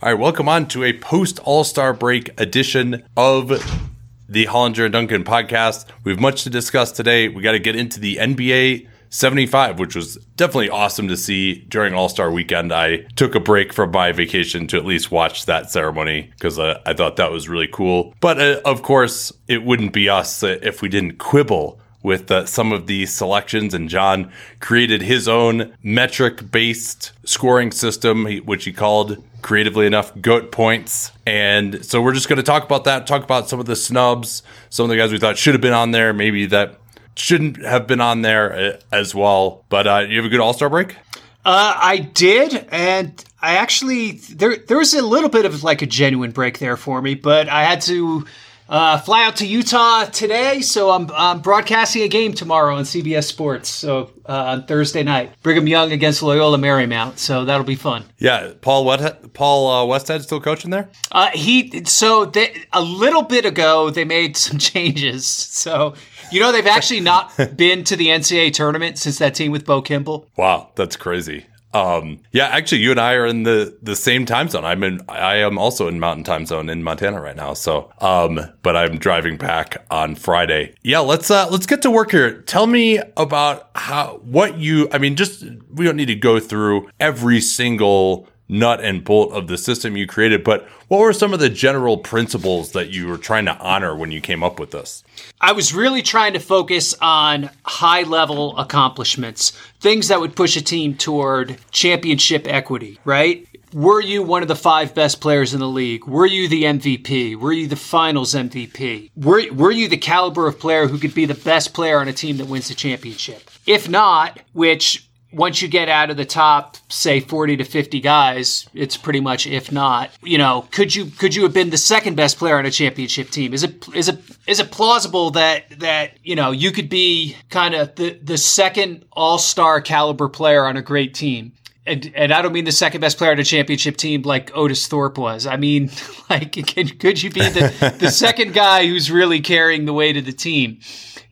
All right, welcome on to a post All Star break edition of the Hollinger and Duncan podcast. We have much to discuss today. We got to get into the NBA 75, which was definitely awesome to see during All Star weekend. I took a break from my vacation to at least watch that ceremony because uh, I thought that was really cool. But uh, of course, it wouldn't be us if we didn't quibble with uh, some of these selections. And John created his own metric based scoring system, which he called creatively enough goat points. And so we're just going to talk about that, talk about some of the snubs, some of the guys we thought should have been on there, maybe that shouldn't have been on there uh, as well. But uh, you have a good All Star break. Uh, I did, and I actually there there was a little bit of like a genuine break there for me, but I had to uh, fly out to Utah today, so I'm, I'm broadcasting a game tomorrow on CBS Sports. So uh, on Thursday night, Brigham Young against Loyola Marymount. So that'll be fun. Yeah, Paul what Paul uh, Westhead still coaching there? Uh, he so they, a little bit ago they made some changes. So you know they've actually not been to the NCAA tournament since that team with Bo Kimble. Wow, that's crazy. Um, yeah, actually, you and I are in the the same time zone. I'm in. I am also in Mountain Time Zone in Montana right now. So, um, but I'm driving back on Friday. Yeah, let's uh, let's get to work here. Tell me about how what you. I mean, just we don't need to go through every single nut and bolt of the system you created, but what were some of the general principles that you were trying to honor when you came up with this? I was really trying to focus on high level accomplishments, things that would push a team toward championship equity, right? Were you one of the five best players in the league? Were you the MVP? Were you the finals MVP? Were, were you the caliber of player who could be the best player on a team that wins the championship? If not, which once you get out of the top say 40 to 50 guys it's pretty much if not you know could you could you have been the second best player on a championship team is it is it is it plausible that that you know you could be kind of the the second all-star caliber player on a great team and, and I don't mean the second best player on a championship team like Otis Thorpe was. I mean, like, can, could you be the, the second guy who's really carrying the weight of the team?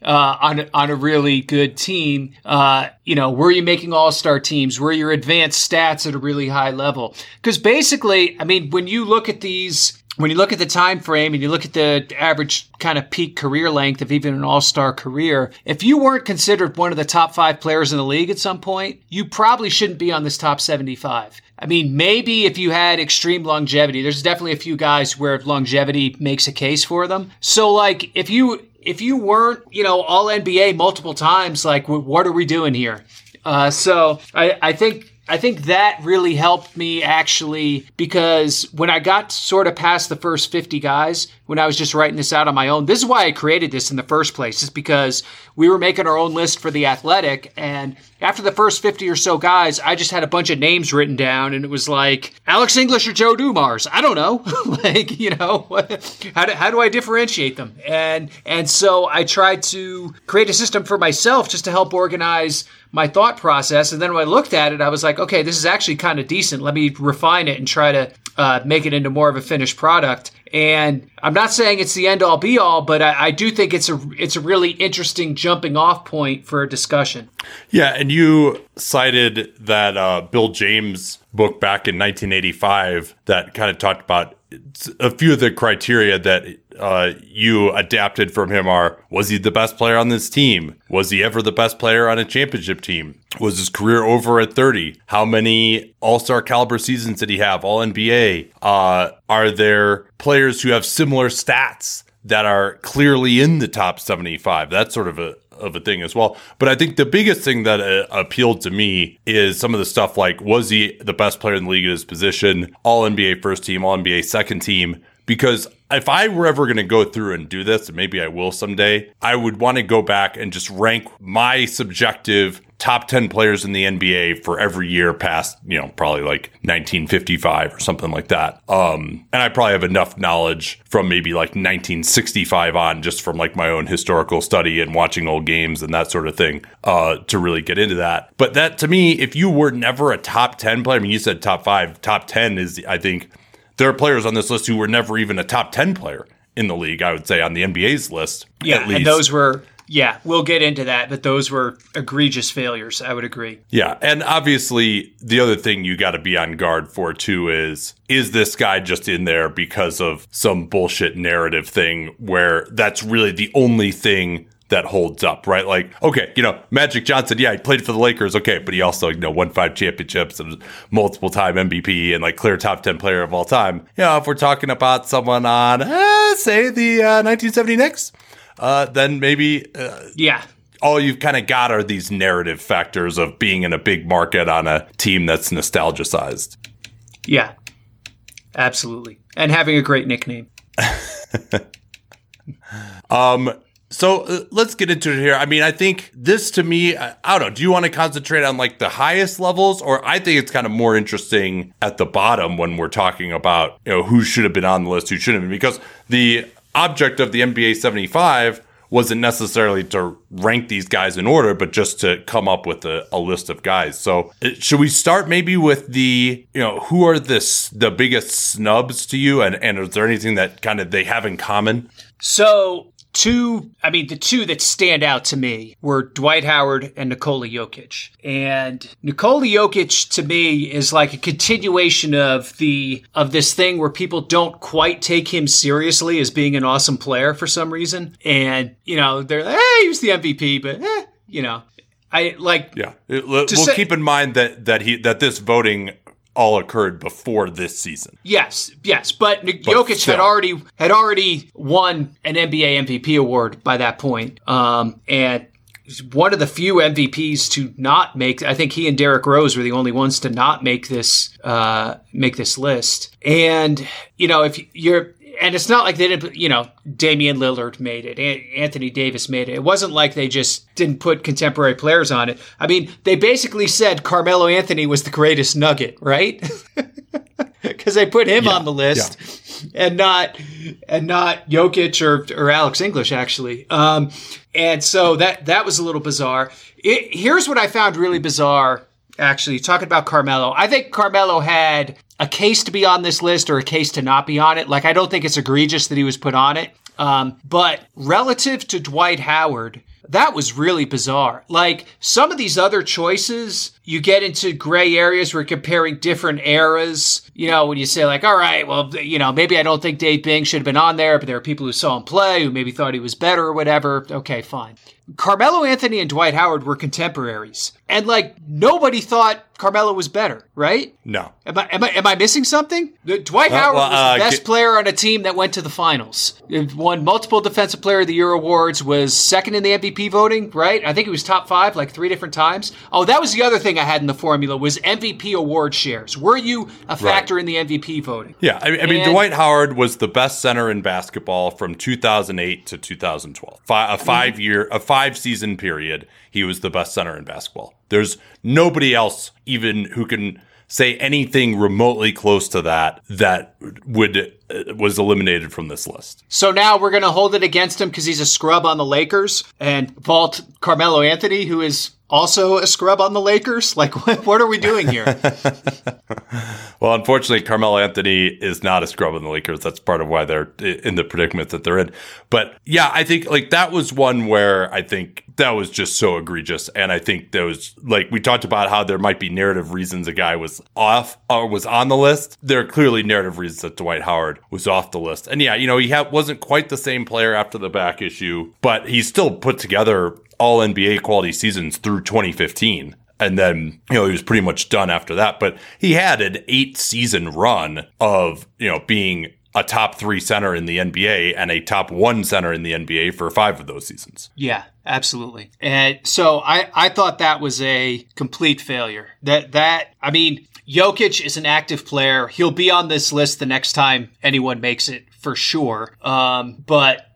Uh, on on a really good team. Uh, you know, were you making all star teams? Were your advanced stats at a really high level? Because basically, I mean, when you look at these when you look at the time frame and you look at the average kind of peak career length of even an all-star career, if you weren't considered one of the top five players in the league at some point, you probably shouldn't be on this top 75. I mean, maybe if you had extreme longevity, there's definitely a few guys where longevity makes a case for them. So like if you if you weren't, you know, all NBA multiple times, like, what are we doing here? Uh, so I, I think I think that really helped me actually because when I got sort of past the first 50 guys, when I was just writing this out on my own, this is why I created this in the first place, is because we were making our own list for the athletic. And after the first 50 or so guys, I just had a bunch of names written down and it was like Alex English or Joe Dumars. I don't know. like, you know, how do, how do I differentiate them? And, and so I tried to create a system for myself just to help organize my thought process. And then when I looked at it, I was like, okay, this is actually kind of decent. Let me refine it and try to uh, make it into more of a finished product. And I'm not saying it's the end all be all, but I, I, do think it's a it's a really interesting jumping off point for a discussion. Yeah, and you cited that uh, Bill James book back in 1985 that kind of talked about a few of the criteria that uh, you adapted from him are was he the best player on this team? Was he ever the best player on a championship team? Was his career over at 30? How many all star caliber seasons did he have? All NBA? Uh, are there players who have similar stats that are clearly in the top 75? That's sort of a, of a thing as well. But I think the biggest thing that uh, appealed to me is some of the stuff like was he the best player in the league at his position, all NBA first team, all NBA second team? Because if I were ever going to go through and do this, and maybe I will someday, I would want to go back and just rank my subjective top 10 players in the NBA for every year past, you know, probably like 1955 or something like that. Um, and I probably have enough knowledge from maybe like 1965 on just from like my own historical study and watching old games and that sort of thing, uh, to really get into that. But that to me, if you were never a top 10 player, I mean, you said top five, top 10 is, I think there are players on this list who were never even a top 10 player in the league, I would say on the NBA's list. Yeah. And those were yeah, we'll get into that, but those were egregious failures. I would agree. Yeah, and obviously the other thing you got to be on guard for too is is this guy just in there because of some bullshit narrative thing where that's really the only thing that holds up, right? Like, okay, you know, Magic Johnson, yeah, he played for the Lakers, okay, but he also, you know, won five championships and multiple time MVP and like clear top 10 player of all time. You know, if we're talking about someone on, uh, say, the uh, 1970 Knicks, uh, then maybe uh, yeah. All you've kind of got are these narrative factors of being in a big market on a team that's nostalgicized. Yeah, absolutely, and having a great nickname. um, so uh, let's get into it here. I mean, I think this to me, I, I, don't know. Do you want to concentrate on like the highest levels, or I think it's kind of more interesting at the bottom when we're talking about you know who should have been on the list, who shouldn't have been, because the object of the NBA 75 wasn't necessarily to rank these guys in order, but just to come up with a, a list of guys. So uh, should we start maybe with the, you know, who are this, the biggest snubs to you? And, and is there anything that kind of they have in common? So two, I mean, the two that stand out to me were Dwight Howard and Nikola Jokic. And Nikola Jokic to me is like a continuation of the, of this thing where people don't quite take him seriously as being an awesome player for some reason. And, you know, they're like, hey, he was the MVP, but, eh, you know, I like. Yeah, it, we'll say, keep in mind that that he that this voting all occurred before this season. Yes, yes, but, but Jokic still. had already had already won an NBA MVP award by that point, um, and one of the few MVPs to not make. I think he and Derrick Rose were the only ones to not make this uh, make this list. And you know, if you're and it's not like they didn't, you know, Damian Lillard made it, Anthony Davis made it. It wasn't like they just didn't put contemporary players on it. I mean, they basically said Carmelo Anthony was the greatest nugget, right? Because they put him yeah, on the list yeah. and not and not Jokic or or Alex English actually. Um, and so that that was a little bizarre. It, here's what I found really bizarre actually talking about Carmelo. I think Carmelo had a case to be on this list or a case to not be on it. Like, I don't think it's egregious that he was put on it. Um, but relative to Dwight Howard, that was really bizarre. Like some of these other choices, you get into gray areas where comparing different eras. You know, when you say like, all right, well, you know, maybe I don't think Dave Bing should have been on there, but there are people who saw him play who maybe thought he was better or whatever. Okay, fine. Carmelo Anthony and Dwight Howard were contemporaries. And like nobody thought Carmelo was better, right? No. Am I am I, am I missing something? Dwight well, Howard well, was the uh, best player on a team that went to the finals. It won multiple Defensive Player of the Year awards. Was second in the MVP voting, right? I think he was top five like three different times. Oh, that was the other thing I had in the formula was MVP award shares. Were you a factor right. in the MVP voting? Yeah, I, I mean and, Dwight Howard was the best center in basketball from 2008 to 2012. a mm-hmm. five year a five season period. He was the best center in basketball. There's nobody else even who can say anything remotely close to that that would Uh, was eliminated from this list. So now we're going to hold it against him because he's a scrub on the Lakers and vault Carmelo Anthony, who is also a scrub on the Lakers? Like, what, are we doing here? well, unfortunately, Carmelo Anthony is not a scrub on the Lakers. That's part of why they're in the predicament that they're in. But yeah, I think like that was one where I think that was just so egregious. And I think there was like we talked about how there might be narrative reasons a guy was off or was on the list. There are clearly narrative reasons that Dwight Howard was off the list. And yeah, you know, he ha- wasn't quite the same player after the back issue, but he still put together all NBA quality seasons through 2015. And then, you know, he was pretty much done after that. But he had an eight season run of, you know, being a top three center in the NBA and a top one center in the NBA for five of those seasons. Yeah, absolutely. And so I, I thought that was a complete failure. That, that, I mean, Jokic is an active player. He'll be on this list the next time anyone makes it for sure. Um, but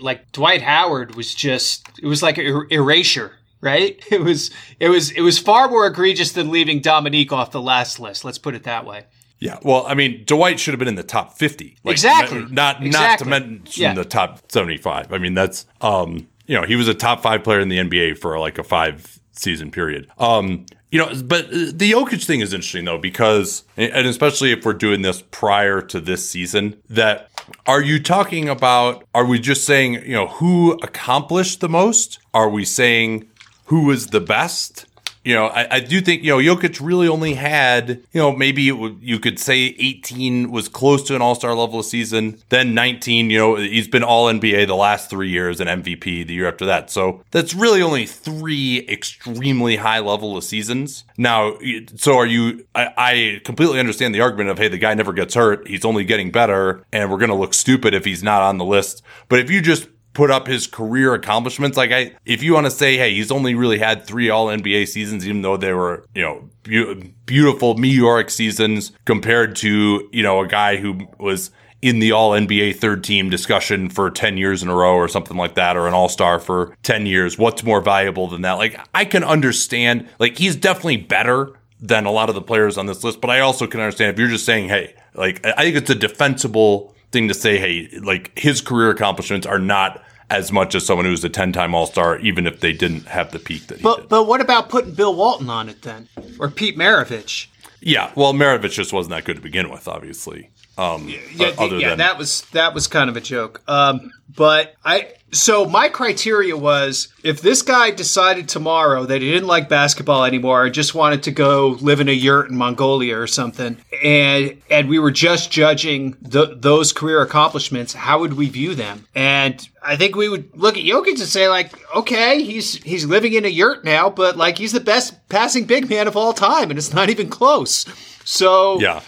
like Dwight Howard was just it was like er- erasure right it was it was it was far more egregious than leaving Dominique off the last list let's put it that way Yeah, well, I mean, Dwight should have been in the top fifty. Like, Exactly. Not Exactly. not to mention Yeah. the top seventy-five. I mean, that's um, you know, he was a top five player in the NBA for like a five season period. Um, you know, but the Jokic thing is interesting though because, and especially if we're doing this prior to this season, that are you talking about? Are we just saying you know who accomplished the most? Are we saying who was the best? You know, I, I do think, you know, Jokic really only had, you know, maybe would, you could say 18 was close to an all star level of season. Then 19, you know, he's been all NBA the last three years and MVP the year after that. So that's really only three extremely high level of seasons. Now, so are you, I, I completely understand the argument of, hey, the guy never gets hurt. He's only getting better and we're going to look stupid if he's not on the list. But if you just put up his career accomplishments. Like I, if you want to say, hey, he's only really had three All NBA seasons, even though they were, you know, beau- beautiful meteoric seasons compared to, you know, a guy who was in the All NBA third team discussion for 10 years in a row or something like that, or an All Star for 10 years. What's more valuable than that? Like I can understand, like he's definitely better than a lot of the players on this list, but I also can understand if you're just saying, hey, like I think it's a defensible thing to say, hey, like his career accomplishments are not as much as someone who's a 10 time All Star, even if they didn't have the peak that he but did. but what about putting Bill Walton on it then or Pete Maravich Yeah, well, Maravich just wasn't that good to begin with, obviously. Um, yeah, other yeah, than that was that was kind of a joke. Um, but I so my criteria was if this guy decided tomorrow that he didn't like basketball anymore and just wanted to go live in a yurt in Mongolia or something, and and we were just judging th- those career accomplishments, how would we view them? And I think we would look at Jokic and say like, okay, he's he's living in a yurt now, but like he's the best passing big man of all time, and it's not even close. So yeah.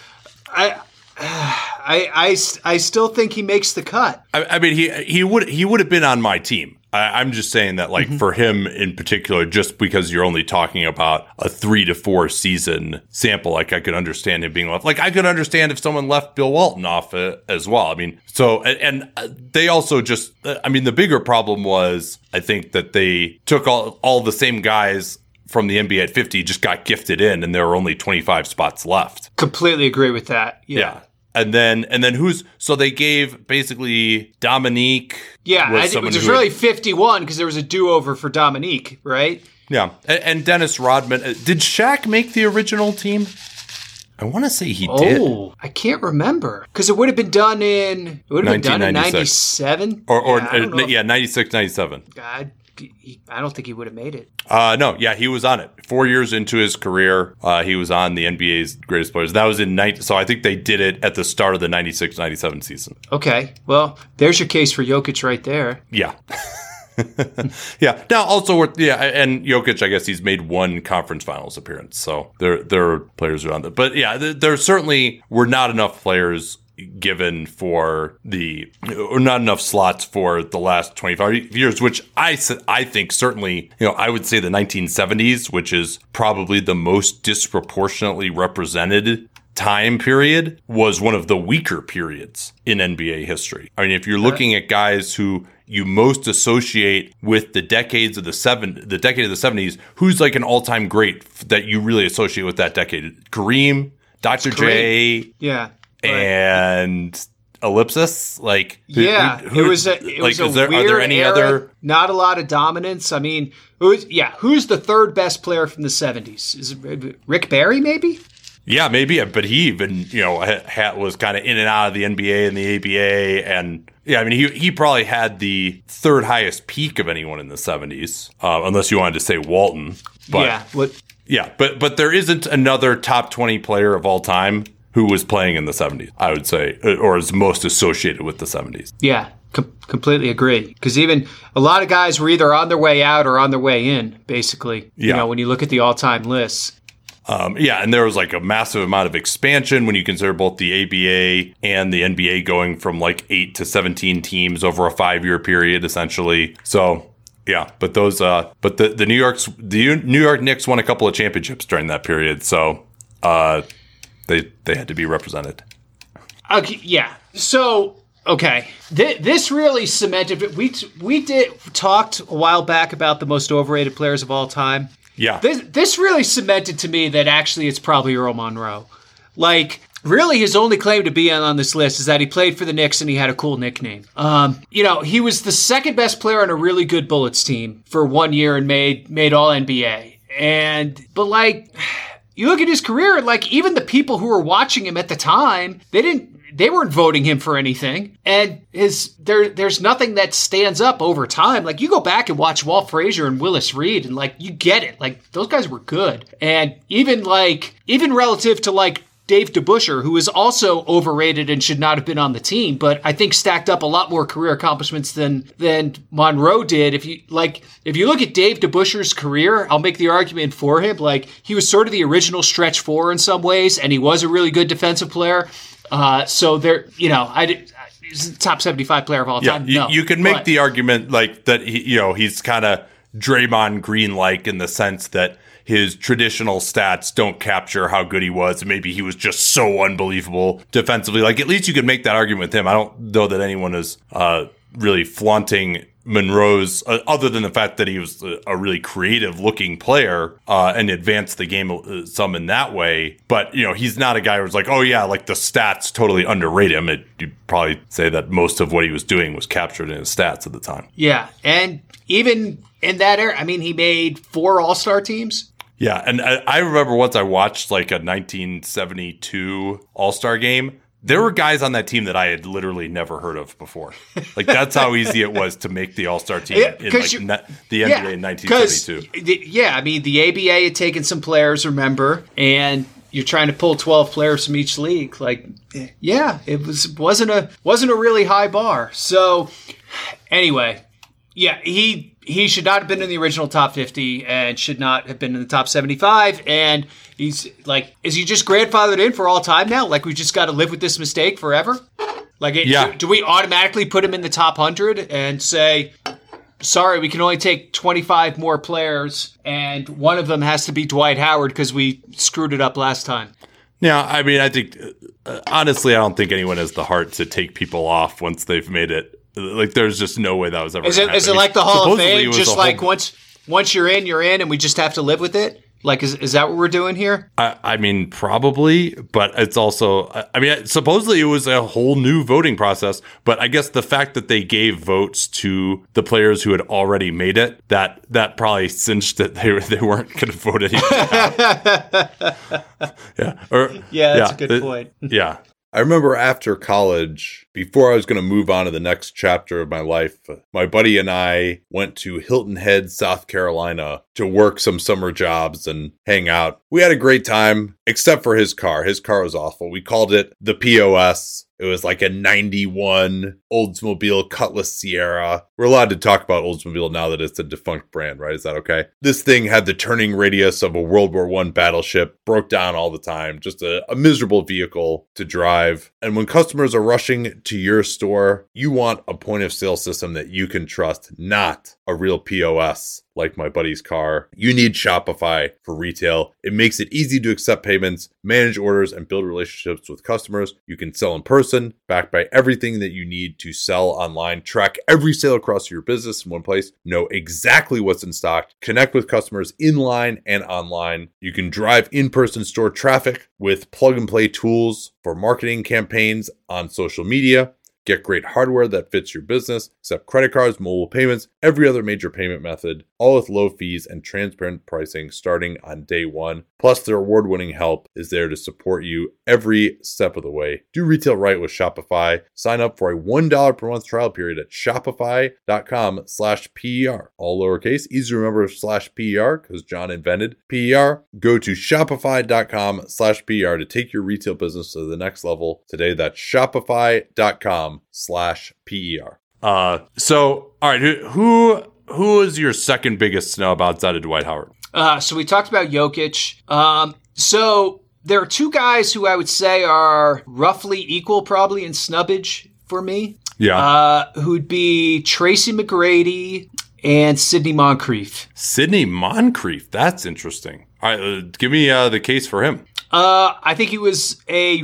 I, I, I, I still think he makes the cut. I, I mean, he he would he would have been on my team. I, I'm just saying that, like, for him in particular, just because you're only talking about a three to four season sample, like, I could understand him being left. Like, I could understand if someone left Bill Walton off uh, as well. I mean, so and, and uh, they also just, uh, I mean, the bigger problem was I think that they took all all the same guys from the NBA at 50, just got gifted in, and there were only 25 spots left. Completely agree with that. Yeah. Yeah. And then and then who's so they gave basically Dominique. Yeah, was I think someone there's who had- really 51 because there was a do-over for Dominique, right? yeah, and, and Dennis Rodman. Uh, Did Shaq make the original team? I want to say he did, Oh, I can't remember because it would have been done in it would have been done in 97 or or yeah, uh, yeah, 96, 97. God, he- I don't think he would have made it. Uh, no, yeah, he was on it. Four years into his career, uh, he was on the NBA's greatest players. That was in night. So I think they did it at the start of the 96, 97 season. Okay, well, there's your case for Jokic right there. Yeah. yeah. Now, also, we're, yeah, and Jokic, I guess he's made one conference finals appearance. So there, there are players around that. But yeah, there, there certainly were not enough players given for the, or not enough slots for the last 25 years, which I I think certainly, you know, I would say the 1970s, which is probably the most disproportionately represented time period was one of the weaker periods in NBA history. I mean, if you're looking at guys who you most associate with the decades of the seven, the decade of the seventies, who's like an all-time great that you really associate with that decade? Kareem, Dr. J, Yeah. Right. and Ellipsis. Like, who- Yeah, who- who- it was a it like, was a is there, weird are there any era, other? not a lot of dominance. I mean, who's yeah, who's the third best player from the seventies? Is it Rick Barry maybe? Yeah, maybe, but he even you know was kind of in and out of the NBA and the ABA, and yeah, I mean he he probably had the third highest peak of anyone in the seventies, uh, unless you wanted to say Walton. But yeah, what yeah, but but there isn't another top twenty player of all time who was playing in the seventies. I would say, or is most associated with the seventies. Yeah, com- completely agree. Because even a lot of guys were either on their way out or on their way in. Basically, Yeah. you know, when you look at the all-time lists. Um, yeah, and there was like a massive amount of expansion when you consider both the ABA and the NBA going from like eight to seventeen teams over a five year period, essentially. So yeah, but those, uh, but the the New York's the New York Knicks won a couple of championships during that period, so uh, they they had to be represented. Okay, yeah. So okay, Th- this really cemented. We we did talked a while back about the most overrated players of all time. Yeah. This this really cemented to me that actually it's probably Earl Monroe. Like really his only claim to be on this list is that he played for the Knicks and he had a cool nickname. Um, you know, he was the second best player on a really good Bullets team for one year and made made All NBA. And but like you look at his career, like even the people who were watching him at the time, they didn't they weren't voting him for anything. And his there there's nothing that stands up over time. Like you go back and watch Walt Frazier and Willis Reed and like you get it. Like those guys were good. And even like even relative to like Dave DeBusschere, who is also overrated and should not have been on the team, but I think stacked up a lot more career accomplishments than than Monroe did. If you like, if you look at Dave DeBusschere's career, I'll make the argument for him. Like he was sort of the original stretch four in some ways, and he was a really good defensive player. Uh, so there, you know, I he's the top seventy-five player of all time. Yeah, no, you, you can make but- the argument like that. He, you know, he's kind of Draymond Green like in the sense that his traditional stats don't capture how good he was. Maybe he was just so unbelievable defensively. Like at least you could make that argument with him. I don't know that anyone is uh, really flaunting Monroe's, uh, other than the fact that he was a, a really creative looking player uh, and advanced the game uh, some in that way. But you know, he's not a guy who's like, oh yeah, like the stats totally underrate him. It, you'd probably say that most of what he was doing was captured in his stats at the time. Yeah, and even in that era, I mean, he made four All Star teams. Yeah, and I, I remember once I watched like a 1972 All Star game. There were guys on that team that I had literally never heard of before. Like that's how easy it was to make the All Star team Yeah, in like ne- the NBA in 'cause 1972. the- yeah, I mean, the ABA had taken some players, remember, and you're trying to pull 12 players from each league. Like, yeah, it was wasn't a wasn't a really high bar. So, anyway, yeah, he he should not have been in the original top 50 and should not have been in the top 75 and he's like is he just grandfathered in for all time now like we just got to live with this mistake forever like it, Yeah. do, do we automatically put him in the top 100 and say sorry we can only take 25 more players and one of them has to be dwight howard because we screwed it up last time Yeah, I mean, I think uh, honestly, I don't think anyone has the heart to take people off once they've made it. Like, there's just no way that was ever. is it is it like the hall of Supposedly it fame just like whole- once once you're in you're in and we just have to live with it like is, is that what we're doing here I, I mean, probably, but it's also. I- mean, supposedly it was a whole new voting process. But I guess the fact that they gave votes to the players who had already made it that that probably cinched that they they weren't going to vote anything. yeah. Or, Yeah, that's a good it- point. Yeah. I remember after college, before I was going to move on to the next chapter of my life, my buddy and I went to Hilton Head, South Carolina to work some summer jobs and hang out. We had a great time, except for his car. His car was awful. We called it the POS. It was like a 91 Oldsmobile Cutlass Sierra. We're allowed to talk about Oldsmobile now that it's a defunct brand, right? Is that okay? This thing had the turning radius of a World War I battleship, broke down all the time, just a, a miserable vehicle to drive. And when customers are rushing to your store, you want a point of sale system that you can trust, not a real POS like my buddy's car. You need Shopify for retail. It makes it easy to accept payments, manage orders, and build relationships with customers. You can sell in person, backed by everything that you need to sell online. Track every sale across your business in one place. Know exactly what's in stock. Connect with customers in line and online. You can drive in person store traffic with plug and play tools for marketing campaigns on social media. Get great hardware that fits your business, accept credit cards, mobile payments, every other major payment method, all with low fees and transparent pricing starting on day one. Plus, their award winning help is there to support you every step of the way. Do retail right with Shopify. Sign up for a $1 per month trial period at shopify.com slash PER. All lowercase, easy to remember slash PER because John invented PER. Go to shopify.com slash PER to take your retail business to the next level today. That's shopify.com slash PER. Uh, so, all right, who who who is your second biggest snub outside of Dwight Howard? Uh, so we talked about Jokic. Um, so there are two guys who I would say are roughly equal, probably in snubbage for me. Yeah, Uh, who'd be Tracy McGrady and Sidney Moncrief. Sidney Moncrief. That's interesting. All right, uh, give me uh, the case for him. Uh, I think he was a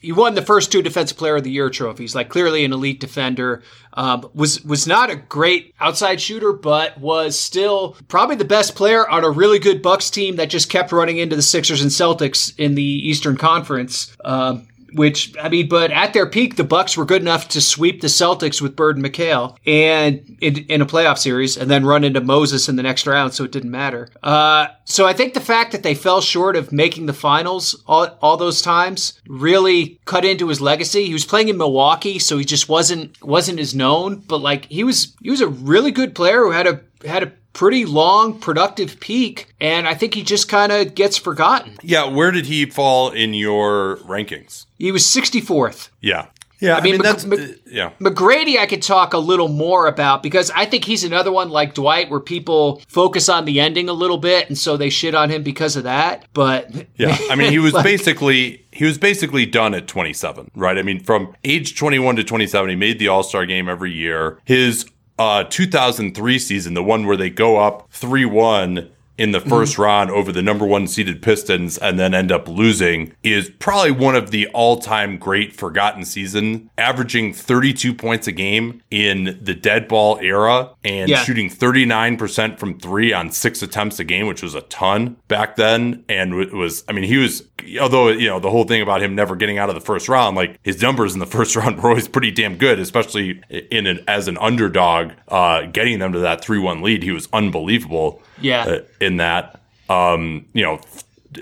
he won the first two Defensive Player of the Year trophies. Like clearly an elite defender. Um, was was not a great outside shooter, but was still probably the best player on a really good Bucks team that just kept running into the Sixers and Celtics in the Eastern Conference. Um, which I mean, but at their peak, the Bucks were good enough to sweep the Celtics with Bird and McHale and in, in a playoff series, and then run into Moses in the next round, so it didn't matter. Uh, so I think the fact that they fell short of making the finals all, all those times really cut into his legacy. He was playing in Milwaukee, so he just wasn't wasn't as known, but like he was he was a really good player who had a had a pretty long, productive peak, and I think he just kind of gets forgotten. Yeah, where did he fall in your rankings? He was 64th. Yeah. Yeah, I mean, I mean that's Mc, uh, yeah. McGrady, I could talk a little more about because I think he's another one like Dwight, where people focus on the ending a little bit, and so they shit on him because of that. But yeah, I mean, he was like, basically he was basically done at 27, right? I mean, from age 21 to 27, he made the All Star game every year. His uh, 2003 season, the one where they go up 3 1 in the 1st mm-hmm. round over the number one seeded Pistons and then end up losing is probably one of the all time great forgotten season, averaging 32 points a game in the dead ball era and yeah. shooting 39% from three on six attempts a game, which was a ton back then. And it was, I mean, he was, although, you know, the whole thing about him never getting out of the first round, like his numbers in the first round were always pretty damn good, especially in an, as an underdog, uh, getting them to that 3 1 lead. He was unbelievable yeah. Uh, in that. Um, you know,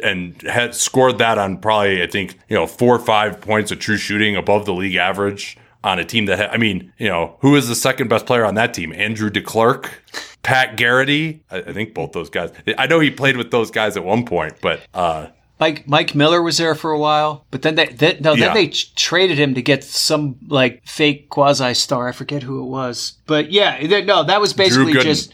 and had scored that on probably I think you know four or five points of true shooting above the league average on a team that I mean you know who is the second best player on that team? Andrew DeClercq, Pat Garrity. I, I think both those guys. I know he played with those guys at one point, but. uh Mike Mike Miller was there for a while, but then they, they no yeah. then they traded him to get some like fake quasi star. I forget who it was, but yeah, no, that was basically just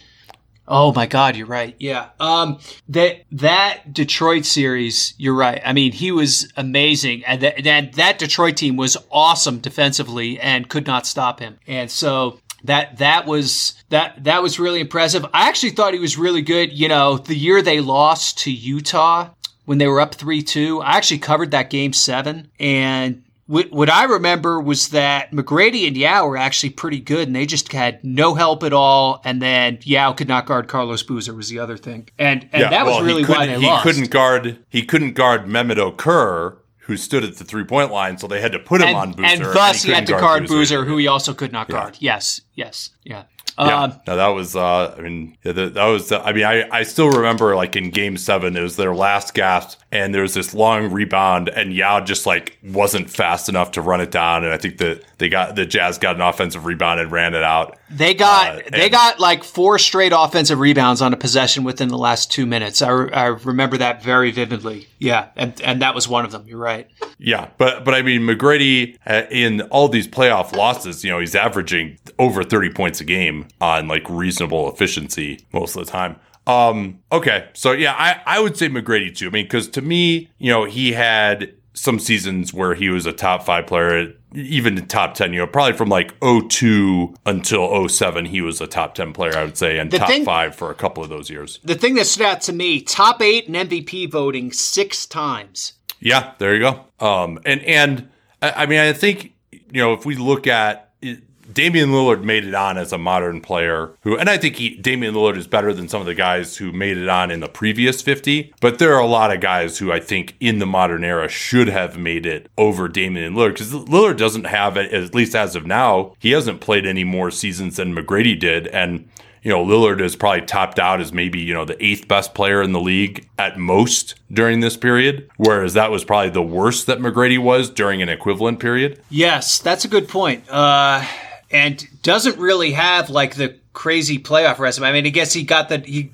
Oh my God, you're right. Yeah. Um, that, that Detroit series, you're right. I mean, he was amazing. And that, that, that Detroit team was awesome defensively and could not stop him. And so that that was that that was really impressive. I actually thought he was really good. You know, the year they lost to Utah when they were up three two, I actually covered that game seven, and what, what I remember was that McGrady and Yao were actually pretty good, and they just had no help at all. And then Yao could not guard Carlos Boozer was the other thing, and and yeah, that well, was really why they he lost. He couldn't guard. He couldn't guard Mehmet Okur, who stood at the three point line, so they had to put him and, on Boozer, and thus and he, he had to guard Boozer, Boozer, who he also could not guard. Yeah. Yes, yes, yeah. Yeah, um, no, that was. Uh, I mean, that, that, was. I mean, I, I still remember like in Game Seven, it was their last gasp, and there was this long rebound, and Yao just like wasn't fast enough to run it down, and I think that they got the Jazz got an offensive rebound and ran it out. They got uh, they got like four straight offensive rebounds on a possession within the last two minutes. I, re- I remember that very vividly. Yeah, and and that was one of them. You're right. Yeah, but but I mean McGrady uh, in all these playoff losses, you know, he's averaging over 30 points a game on like reasonable efficiency most of the time. Um, okay, so yeah, I, I would say McGrady too. I mean, because to me, you know, he had some seasons where he was a top five player, even in top 10, you know, probably from like 02 until 07, he was a top 10 player, I would say, and the top thing, five for a couple of those years. The thing that stood out to me, top eight in MVP voting six times. Yeah, there you go. Um, and, and I mean, I think, you know, if we look at Damian Lillard made it on as a modern player who, and I think he, Damian Lillard is better than some of the guys who made it on in the previous 50. But there are a lot of guys who I think in the modern era should have made it over Damian Lillard because Lillard doesn't have at least as of now, he hasn't played any more seasons than McGrady did. And you know, Lillard is probably topped out as maybe, you know, the eighth best player in the league at most during this period, whereas that was probably the worst that McGrady was during an equivalent period. Yes, that's a good point. Uh, and doesn't really have like the crazy playoff resume. I mean, I guess he got the he.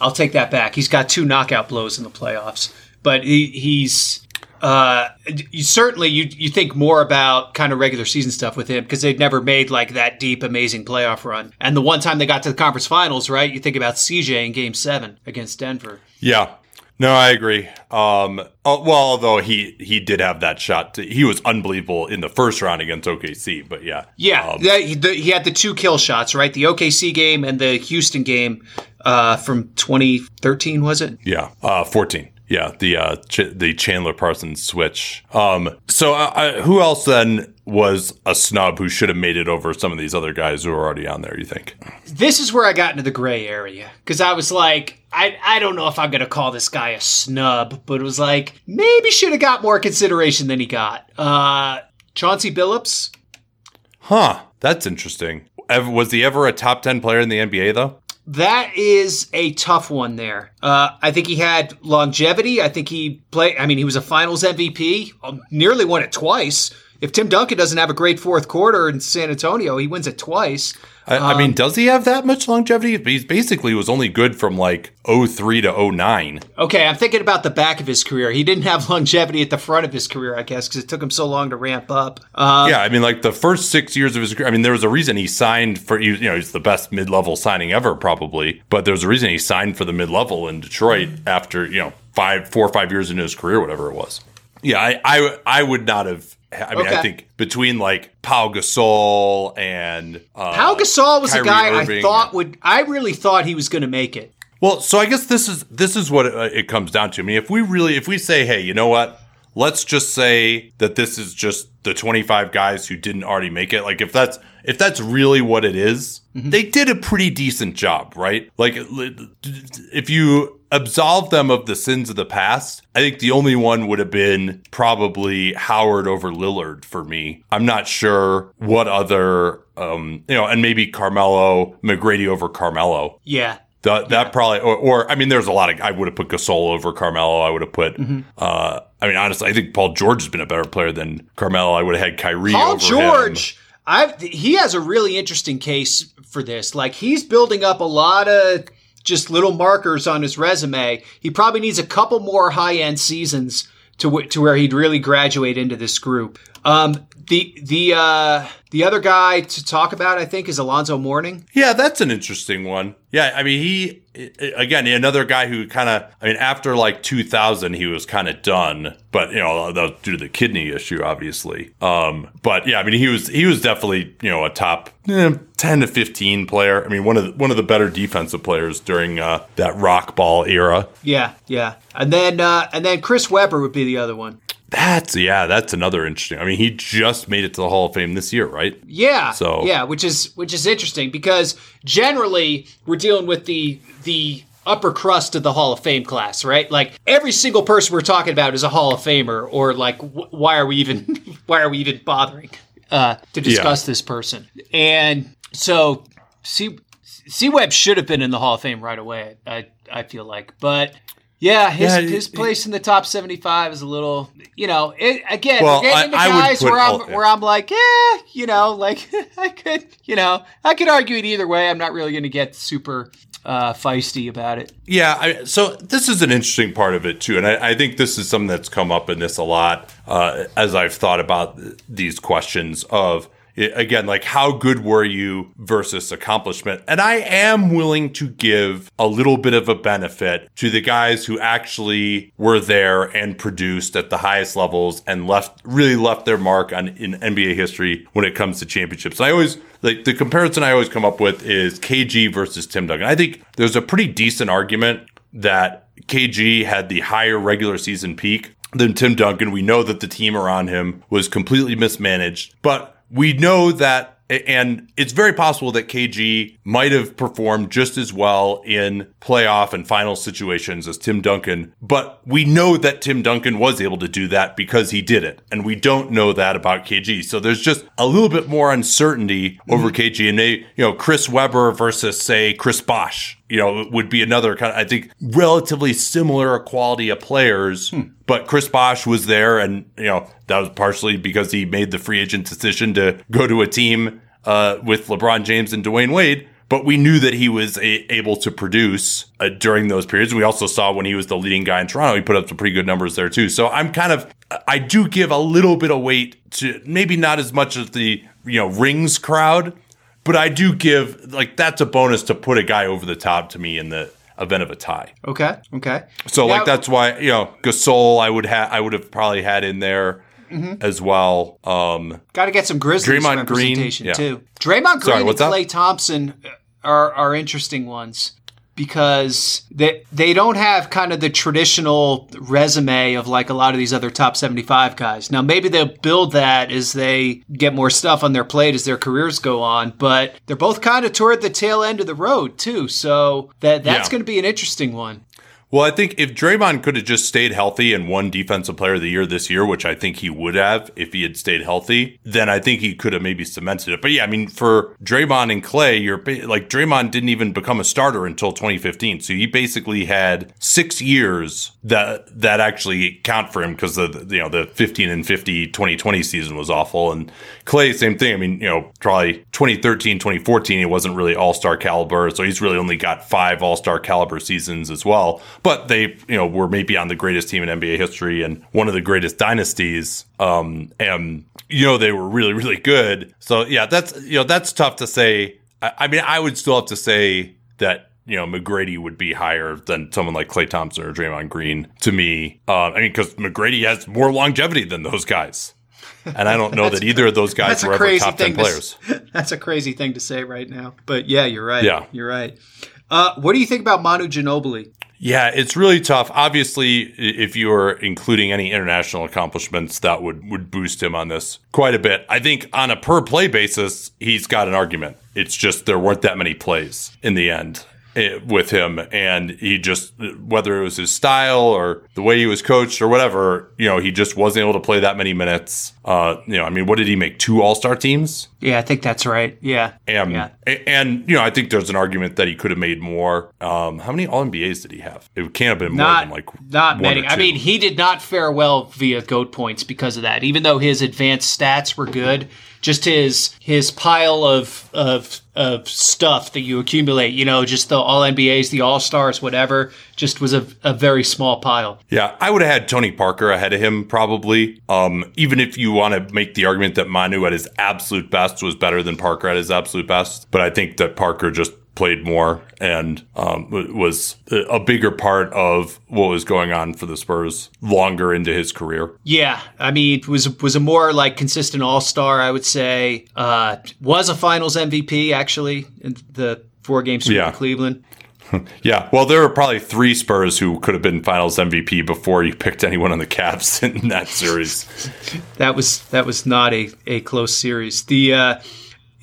I'll take that back. He's got two knockout blows in the playoffs, but he, he's. Uh, you certainly you you think more about kind of regular season stuff with him because they'd never made like that deep, amazing playoff run. And the one time they got to the conference finals, right? You think about CJ in Game Seven against Denver. Yeah, no, I agree. Um, uh, well, although he he did have that shot, to, he was unbelievable in the first round against OKC. But yeah, yeah, um, he, the, he, had the two kill shots, right? The OKC game and the Houston game uh, from 2013, was it? Yeah, uh, 14. yeah, the uh, Ch- the Chandler Parsons switch. Um, so uh, who else then was a snub who should have made it over some of these other guys who are already on there? You think? This is where I got into the gray area because I was like, I I don't know if I'm gonna call this guy a snub, but it was like maybe should have got more consideration than he got. Uh, Chauncey Billups. Huh? That's interesting. Was he ever a top ten player in the NBA though? That is a tough one there. Uh, I think he had longevity. I think he played. I mean, he was a Finals MVP. Um, nearly won it twice. If Tim Duncan doesn't have a great fourth quarter in San Antonio, he wins it twice. I, I mean, does he have that much longevity? He basically was only good from like 03 to 09. Okay, I'm thinking about the back of his career. He didn't have longevity at the front of his career, I guess, because it took him so long to ramp up. Um, yeah, I mean, like the first six years of his career. I mean, there was a reason he signed for you know he's the best mid level signing ever probably, but there's a reason he signed for the mid level in Detroit after you know five, four or five years into his career, whatever it was. Yeah, I, I, I would not have. I mean, Okay. I think between like Pau Gasol and uh, Pau Gasol was Kyrie a guy I thought would. I really thought he was going to make it. Well, so I guess this is this is what it, it comes down to. I mean, if we really if we say, hey, you know what? Let's just say that this is just the 25 guys who didn't already make it. Like if that's if that's really what it is, they did a pretty decent job, right? Like if you absolve them of the sins of the past, I think the only one would have been probably Howard over Lillard for me. I'm not sure what other um, you know, and maybe Carmelo, McGrady over Carmelo. Yeah, That that probably or, or I mean, there's a lot of I would have put Gasol over Carmelo. I would have put. Mm-hmm. uh I mean, honestly, I think Paul George has been a better player than Carmelo. I would have had Kyrie. Paul over George. him. I he has a really interesting case for this. Like he's building up a lot of just little markers on his resume. He probably needs a couple more high end seasons to w- to where he'd really graduate into this group. Um, the the uh, the other guy to talk about, I think, is Alonzo Mourning. Yeah, that's an interesting one. Yeah, I mean, he again another guy who kind of. I mean, after like 2000, he was kind of done. But you know, that was due to the kidney issue, obviously. Um, but yeah, I mean, he was he was definitely you know a top eh, 10 to 15 player. I mean, one of the, one of the better defensive players during uh, that rock ball era. Yeah, yeah, and then uh, and then Chris Webber would be the other one. That's yeah, that's another interesting. I mean, he just made it to the Hall of Fame this year, right? Yeah. So- yeah, which is which is interesting because generally we're dealing with the the upper crust of the Hall of Fame class, right? Like every single person we're talking about is a Hall of Famer, or like wh- why are we even why are we even bothering uh, to discuss this person? And so, C C Webb should have been in the Hall of Fame right away. I I feel like, but. Yeah, his, Yeah, his it- place in the top seventy-five is a little, you know. It, again, Well, getting into guys where I'm all- where I'm like, yeah, you know, like I could, you know, I could argue it either way. I'm not really going to get super uh, feisty about it. Yeah, I, so this is an interesting part of it too, and I, I think this is something that's come up in this a lot uh, as I've thought about th- these questions of i- again, like how good were you versus accomplishment, and I am willing to give a little bit of a benefit to the guys who actually were there and produced at the highest levels and left really left their mark on in NBA history when it comes to championships. I always like the comparison I always come up with is KG versus Tim Duncan. I think there's a pretty decent argument that KG had the higher regular season peak than Tim Duncan. We know that the team around him was completely mismanaged, but we know that and it's very possible that KG might have performed just as well in playoff and final situations as Tim Duncan, but we know that Tim Duncan was able to do that because he did it. And we don't know that about KG. So there's just a little bit more uncertainty over KG and they, you know, Chris Webber versus say Chris Bosh, you know, it would be another kind of, I think, relatively similar quality of players. But Chris Bosh was there, and you know that was partially because he made the free agent decision to go to a team uh, with LeBron James and Dwyane Wade. But we knew that he was a- able to produce uh, during those periods. We also saw when he was the leading guy in Toronto, he put up some pretty good numbers there too. So I'm kind of, I do give a little bit of weight to maybe not as much as the you know rings crowd, but I do give like that's a bonus to put a guy over the top to me in the event of a tie. Okay. Okay. So Now- like that's why you know Gasol I would have I would have probably had in there Mm-hmm. as well. Um, Got to get some Grizzlies Draymond Green, yeah. too. Draymond Green Sorry, and? Klay Thompson are are interesting ones. Because they they don't have kind of the traditional resume of like a lot of these other top 75 guys. Now maybe they'll build that as they get more stuff on their plate as their careers go on, but they're both kind of toward the tail end of the road too. So that that's Yeah. going to be an interesting one. Well, I think if Draymond could have just stayed healthy and won Defensive Player of the Year this year, which I think he would have if he had stayed healthy, then I think he could have maybe cemented it. But yeah, I mean, for Draymond and Klay, you're like Draymond didn't even become a starter until 2015, so he basically had six years that that actually count for him because the the, you know the 15 and 50 2020 season was awful, and Klay same thing. I mean, you know, probably 2013 2014 he wasn't really All Star caliber, so he's really only got five All Star caliber seasons as well. But they, you know, were maybe on the greatest team in NBA history and one of the greatest dynasties. Um, and you know they were really, really good. So yeah, that's you know that's tough to say. I, I mean, I would still have to say that you know McGrady would be higher than someone like Klay Thompson or Draymond Green to me. Uh, I mean, because McGrady has more longevity than those guys. And I don't know that either of those guys were ever top ten thing. To, players. that's a crazy thing to say right now. But yeah, you're right. Yeah. you're right. Uh, what do you think about Manu Ginobili? Yeah, it's really tough. Obviously, if you are including any international accomplishments, that would would boost him on this quite a bit. I think on a per play basis, he's got an argument. It's just there weren't that many plays in the end with him, and he just whether it was his style or the way he was coached or whatever, you know, he just wasn't able to play that many minutes. Uh, you know, I mean, what did he make? Two All Star teams. Yeah, I think that's right. Yeah, And, yeah. and you know, I think there's an argument that he could have made more. Um, how many All NBAs did he have? It can't have been more Not than like not many. I mean, he did not fare well via goat points because of that. Even though his advanced stats were good, just his his pile of of of stuff that you accumulate, you know, just the All NBAs, the All Stars, whatever, just was a, a very small pile. Yeah, I would have had Tony Parker ahead of him probably. Um, even if you want to make the argument that Manu at his absolute best was better than Parker at his absolute best, but I think that Parker just played more and um, was a bigger part of what was going on for the Spurs longer into his career. Yeah, I mean, was was a more like consistent All Star, I would say. Uh, was a Finals MVP actually in the four game sweep Yeah. of Cleveland. Yeah, well, there were probably three Spurs who could have been Finals MVP before you picked anyone on the Cavs in that series. That was that was not a, a close series. The uh,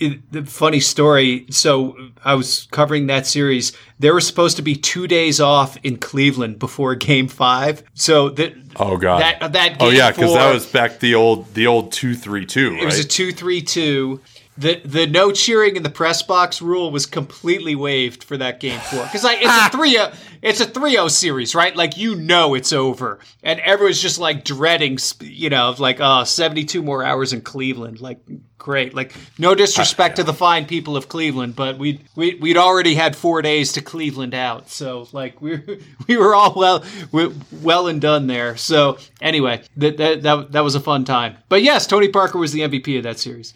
it, the funny story. So I was covering that series. There were supposed to be two days off in Cleveland before Game Five. So that Oh God! that that oh yeah, because that was back the old the old two three two. It was a two three two. The the no cheering in the press box rule was completely waived for that game four. Because like it's a three uh, it's a 3-0 series right? Like you know it's over. And everyone's just like dreading you know of like oh 72 more hours in Cleveland. Like great. Like no disrespect to the fine people of Cleveland but we we we'd already had four days to Cleveland out. So like we we were all well we, well and done there. So anyway that, that that that was a fun time. But yes Tony Parker was the MVP of that series.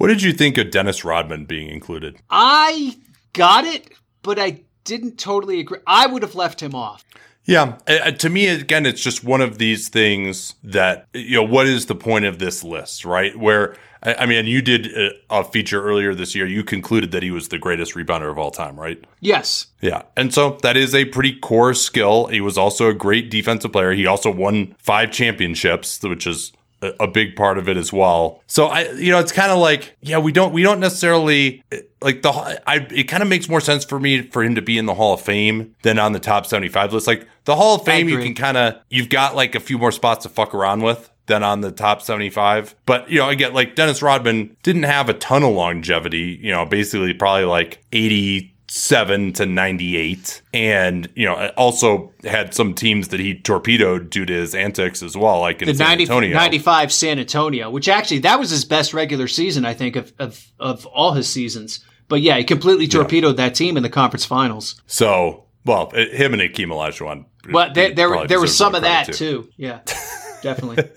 What did you think of Dennis Rodman being included? I got it, but I didn't totally agree. I would have left him off. Yeah, uh, to me, again, it's just one of these things that you know. What is the point of this list, right? Where I I mean, you did a, a feature earlier this year. You concluded that he was the greatest rebounder of all time, right? Yes. Yeah. And so that is a pretty core skill. He was also a great defensive player. He also won five championships, which is a, big part of it as well. So I, you know, it's kind of like, yeah, we don't, we don't necessarily like the, I, it kind of makes more sense for me for him to be in the Hall of Fame than on the top 75 list. Like the Hall of Fame, you can kind of, you've got like a few more spots to fuck around with than on the top 75. But, you know, again, like Dennis Rodman didn't have a ton of longevity, you know, basically probably like 87 to 98. And, you know, also had some teams that he torpedoed due to his antics as well, like in The San 90, Antonio. 95 San Antonio, which actually that was his best regular season, I think, of, of, of all his seasons. But yeah, he completely torpedoed that team in the conference finals. So, well, him and Hakeem Olajuwon But there, there, there was some of that credit, too. Yeah, definitely.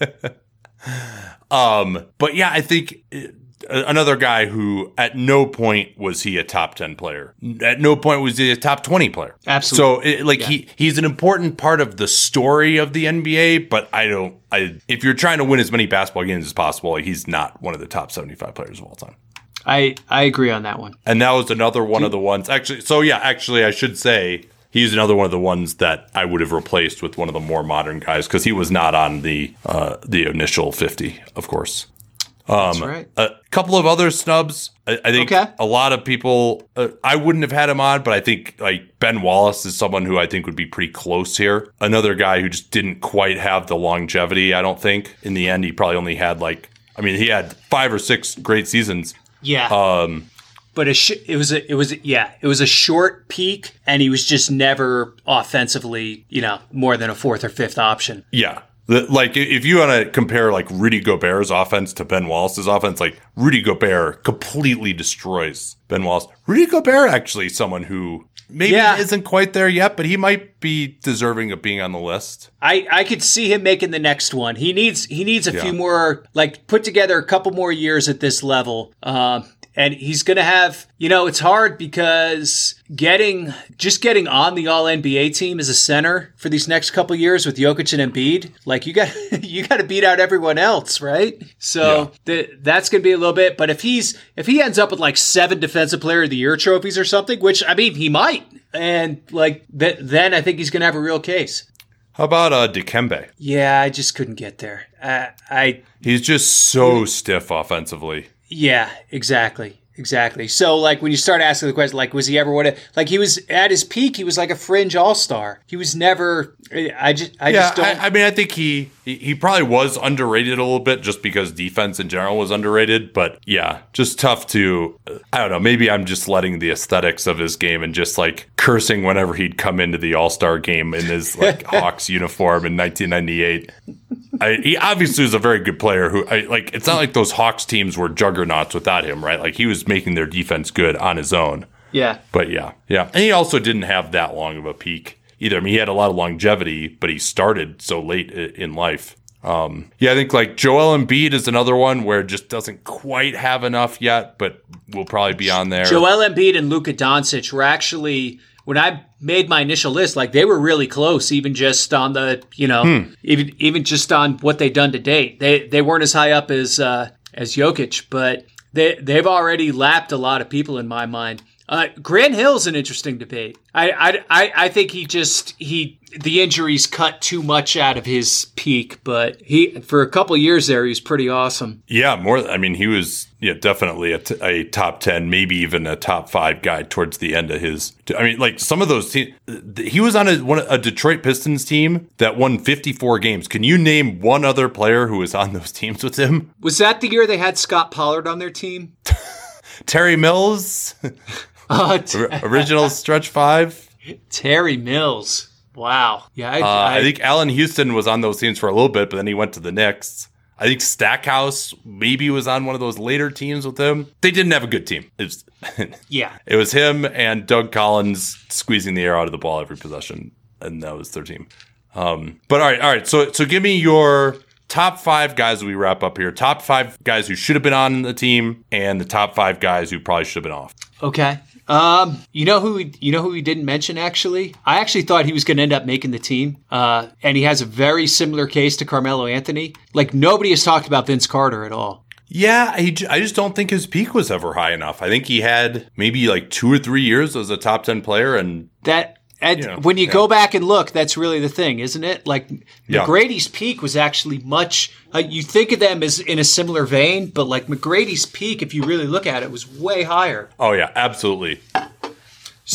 Um, but yeah, I think uh, another guy who at no point was he a top 10 player. At no point was he a top 20 player. Absolutely. So it, like he he's an important part of the story of the NBA, but I don't I if you're trying to win as many basketball games as possible, he's not one of the top 75 players of all time. I I agree on that one. And that was another one of the ones actually so yeah, actually I should say he's another one of the ones that I would have replaced with one of the more modern guys because he was not on the uh, the initial 50, of course. That's right. A couple of other snubs. I, I think Okay. a lot of people. Uh, I wouldn't have had him on, but I think like Ben Wallace is someone who I think would be pretty close here. Another guy who just didn't quite have the longevity. I don't think in the end he probably only had like. I mean, he had five or six great seasons. Yeah. Um, but a sh- it was a it was a, yeah it was a short peak and he was just never offensively you know more than a fourth or fifth option yeah. The, like if you want to compare like Rudy Gobert's offense to Ben Wallace's offense, like Rudy Gobert completely destroys Ben Wallace. Rudy Gobert actually someone who maybe Yeah. isn't quite there yet, but he might be deserving of being on the list. I, I could see him making the next one. He needs he needs a Yeah. few more like put together a couple more years at this level. Um, and he's gonna have you know it's hard because getting just getting on the All NBA team as a center for these next couple years with Jokic and Embiid, like you got you got to beat out everyone else, right? So the, that's gonna be a little bit. But if he's if he ends up with like seven Defensive Player of the Year trophies or something, which I mean he might, and like th- then I think he's gonna have a real case. How about uh Dikembe? Yeah, I just couldn't get there. I, I He's just so stiff offensively. Yeah, exactly. Exactly. So, like, when you start asking the question, like, was he ever what? A, like, he was at his peak. He was like a fringe all star. He was never. I just, I Yeah, just don't. I, I mean, I think he, he he probably was underrated a little bit just because defense in general was underrated. But yeah, just tough to. I don't know. Maybe I'm just letting the aesthetics of his game and just like cursing whenever he'd come into the All Star game in his like Hawks uniform in 1998. I, he obviously was a very good player. Who I like. It's not like those Hawks teams were juggernauts without him, right? Like he was making their defense good on his own. yeah. But yeah, yeah. And he also didn't have that long of a peak either. I mean, he had a lot of longevity, but he started so late in life. Um, yeah, I think like Joel Embiid is another one where it just doesn't quite have enough yet, but we'll probably be on there. Joel Embiid and Luka Doncic were actually when I made my initial list, like they were really close, even just on the you know, Hmm. even even just on what they've done to date. They they weren't as high up as uh, as Jokic, but they they've already lapped a lot of people in my mind. Uh, Grant Hill's an interesting debate. I, I I I think he just he the injuries cut too much out of his peak, but he for a couple years there he was pretty awesome. yeah, more. I mean, he was yeah definitely a, t- a top ten, maybe even a top five guy towards the end of his. I mean, like some of those teams, he was on a one, a Detroit Pistons team that won 54 games. Can you name one other player who was on those teams with him? Was that the year they had Scott Pollard on their team? Terry Mills, Uh, t- original stretch five. Terry Mills. Wow. Yeah, I, Uh, I, I think Allan Houston was on those teams for a little bit, but then he went to the Knicks. I think Stackhouse maybe was on one of those later teams with him. They didn't have a good team. It was, yeah. it was him and Doug Collins squeezing the air out of the ball every possession, and that was their team. Um, but all right, all right. So so give me your top five guys we wrap up here. Top five guys who should have been on the team, and the top five guys who probably should have been off. Okay. Um, you know who we, you know who we didn't mention actually? I actually thought he was going to end up making the team. Uh, and he has a very similar case to Carmelo Anthony. Like nobody has talked about Vince Carter at all. Yeah, he, I just don't think his peak was ever high enough. I think he had maybe like two or three years as a top 10 player, and That and Yeah, when you yeah. go back and look, that's really the thing, isn't it? Like Yeah. McGrady's peak was actually much. Uh, you think of them as in a similar vein, but like McGrady's peak, if you really look at it, was way higher. oh, yeah, absolutely.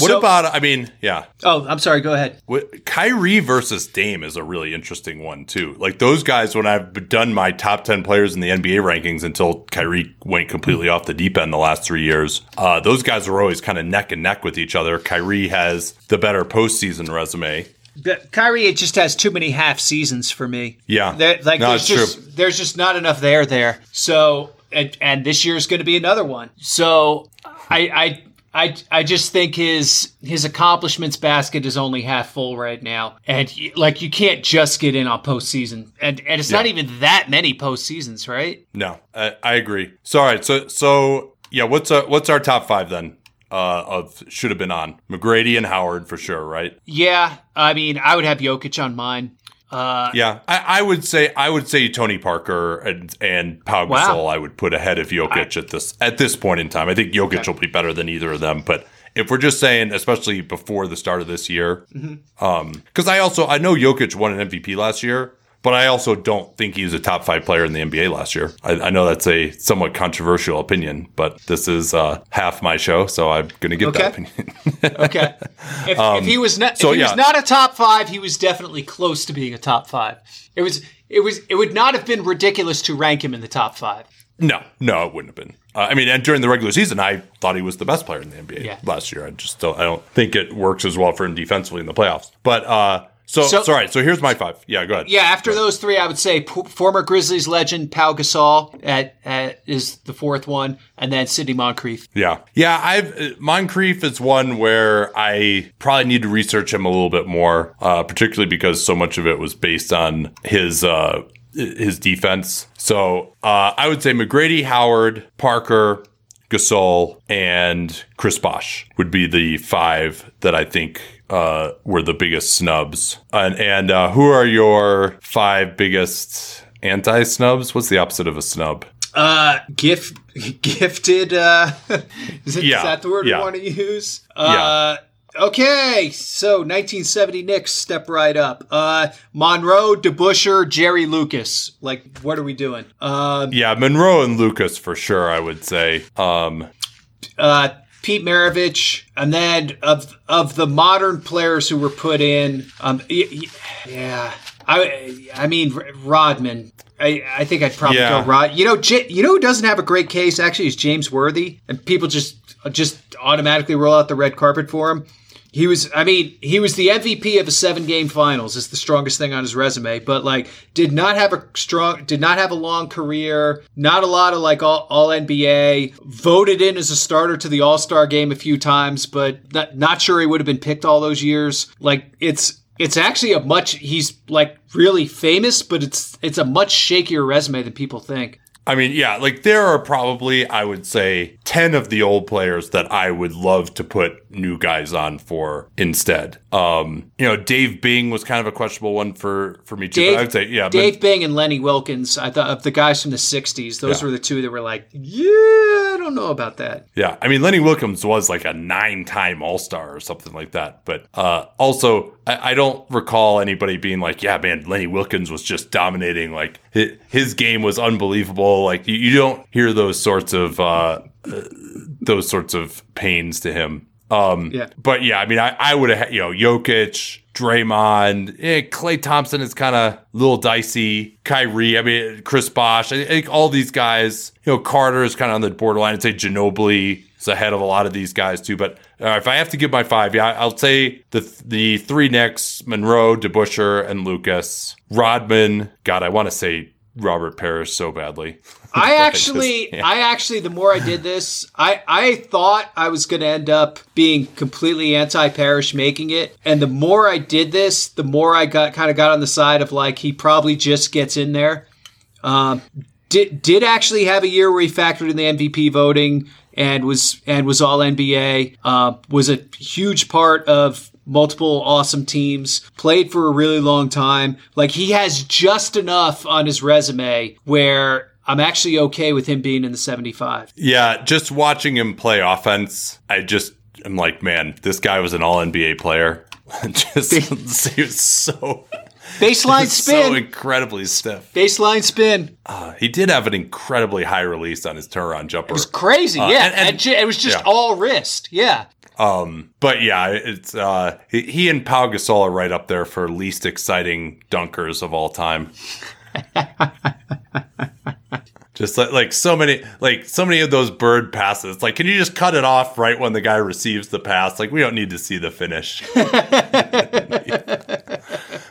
What So- about, I mean, yeah, Oh, I'm sorry. Go ahead. what, Kyrie versus Dame is a really interesting one, too. Like those guys, when I've done my top 10 players in the NBA rankings until Kyrie went completely off the deep end the last three years, uh, those guys were always kind of neck and neck with each other. Kyrie has the better postseason resume. But Kyrie, it just has too many half seasons for me. Yeah. There- like No, there's just there's just not enough there there. So and, and this year is going to be another one. So I I I, I just think his his accomplishments basket is only half full right now, and y- like you can't just get in on postseason, and and it's not even that many postseasons, right? No, I, I agree. So all right, so so yeah, what's our what's our top five then? Uh, of should have been on McGrady and Howard for sure, right? Yeah, I mean, I would have Jokic on mine. Uh, Yeah, I, I would say I would say Tony Parker and and Pau Gasol Wow. I would put ahead of Jokic at this at this point in time. I think Jokic will be better than either of them, but if we're just saying, especially before the start of this year, um, because I also I know Jokic won an MVP last year, but I also don't think he was a top five player in the NBA last year. I, I know that's a somewhat controversial opinion, but this is uh, half my show, so I'm going to give that opinion. Okay. If, if he was not, if so, he yeah. was not a top five, he was definitely close to being a top five. It was, it was, it would not have been ridiculous to rank him in the top five. No, no, it wouldn't have been. Uh, I mean, and during the regular season, I thought he was the best player in the NBA Yeah. last year. I just don't, I don't think it works as well for him defensively in the playoffs. But uh, so, So- so, all right. So here's my five. Yeah, go ahead. Yeah, after those three, I would say p- former Grizzlies legend Pau Gasol at, at is the fourth one, and then Sidney Moncrief. Yeah, yeah. I've uh, Moncrief is one where I probably need to research him a little bit more, uh, particularly because so much of it was based on his uh, his defense. So uh, I would say McGrady, Howard, Parker, Gasol, and Chris Bosh would be the five that I think uh, were the biggest snubs. And, and uh, who are your five biggest anti snubs? What's the opposite of a snub? Uh, gift, gifted. Uh, is, it, Yeah, is that the word yeah. we want to use? Uh, Okay, so 1970 Knicks step right up. Uh, Monroe, DeBusschere, Jerry Lucas. Like, what are we doing? Um, Yeah, Monroe and Lucas for sure. I would say. Um, uh, Pete Maravich, and then of of the modern players who were put in, um, yeah, I I mean Rodman. I, I think I'd probably Yeah. go Rod. You know, J- you know who doesn't have a great case actually is James Worthy, and people just just automatically roll out the red carpet for him. He was, I mean, he was the MVP of a seven game finals. It's the strongest thing on his resume, but like, did not have a strong, did not have a long career. Not a lot of like all, all NBA. Voted in as a starter to the All Star game a few times, but not, not sure he would have been picked all those years. Like, it's, it's actually a much, he's like really famous, but it's, it's a much shakier resume than people think. I mean, yeah, like there are probably, I would say, 10 of the old players that I would love to put new guys on for instead. Um, you know, Dave Bing was kind of a questionable one for, for me too. Dave, but I would say, yeah, but- Dave Bing and Lenny Wilkens. I thought of the guys from the '60s. Those Yeah. were the two that were like, yeah, I don't know about that. Yeah, I mean Lenny Wilkens was like a nine-time All-Star or something like that. But uh, also, I, I don't recall anybody being like, "Yeah, man, Lenny Wilkens was just dominating. Like his, his game was unbelievable." Like you, you don't hear those sorts of uh, those sorts of pains to him. Um, Yeah. But yeah, I mean, I, I would have, you know, Jokic, Draymond, eh, Klay Thompson is kind of a little dicey. Kyrie, I mean, Chris Bosh, I think all these guys, you know, Carter is kind of on the borderline. I'd say Ginobili is ahead of a lot of these guys too. But uh, if I have to give my five, yeah, I'll say the the three next: Monroe, DeBusschere, and Lucas. Rodman, God, I want to say Robert Parish so badly. I actually, just- yeah. I actually, the more I did this, I, I thought I was going to end up being completely anti-Parish making it, and the more I did this, the more I got kind of got on the side of like he probably just gets in there. Um, did did actually have a year where he factored in the MVP voting and was and was all NBA. Uh, was a huge part of multiple awesome teams. Played for a really long time. Like he has just enough on his resume where I'm actually okay with him being in the 75. Yeah, just watching him play offense, I just am like, man, this guy was an all NBA player. just he was so Baseline spin. So incredibly stiff. Baseline spin. Uh, he did have an incredibly high release on his turnaround jumper. It was crazy. Uh, yeah. and- and- And ju- it was just yeah. all wrist. Yeah. Um, but yeah, it's uh, he, he and Pau Gasol are right up there for least exciting dunkers of all time. Just like, like so many, like so many of those bird passes. Like, can you just cut it off right when the guy receives the pass? Like, we don't need to see the finish.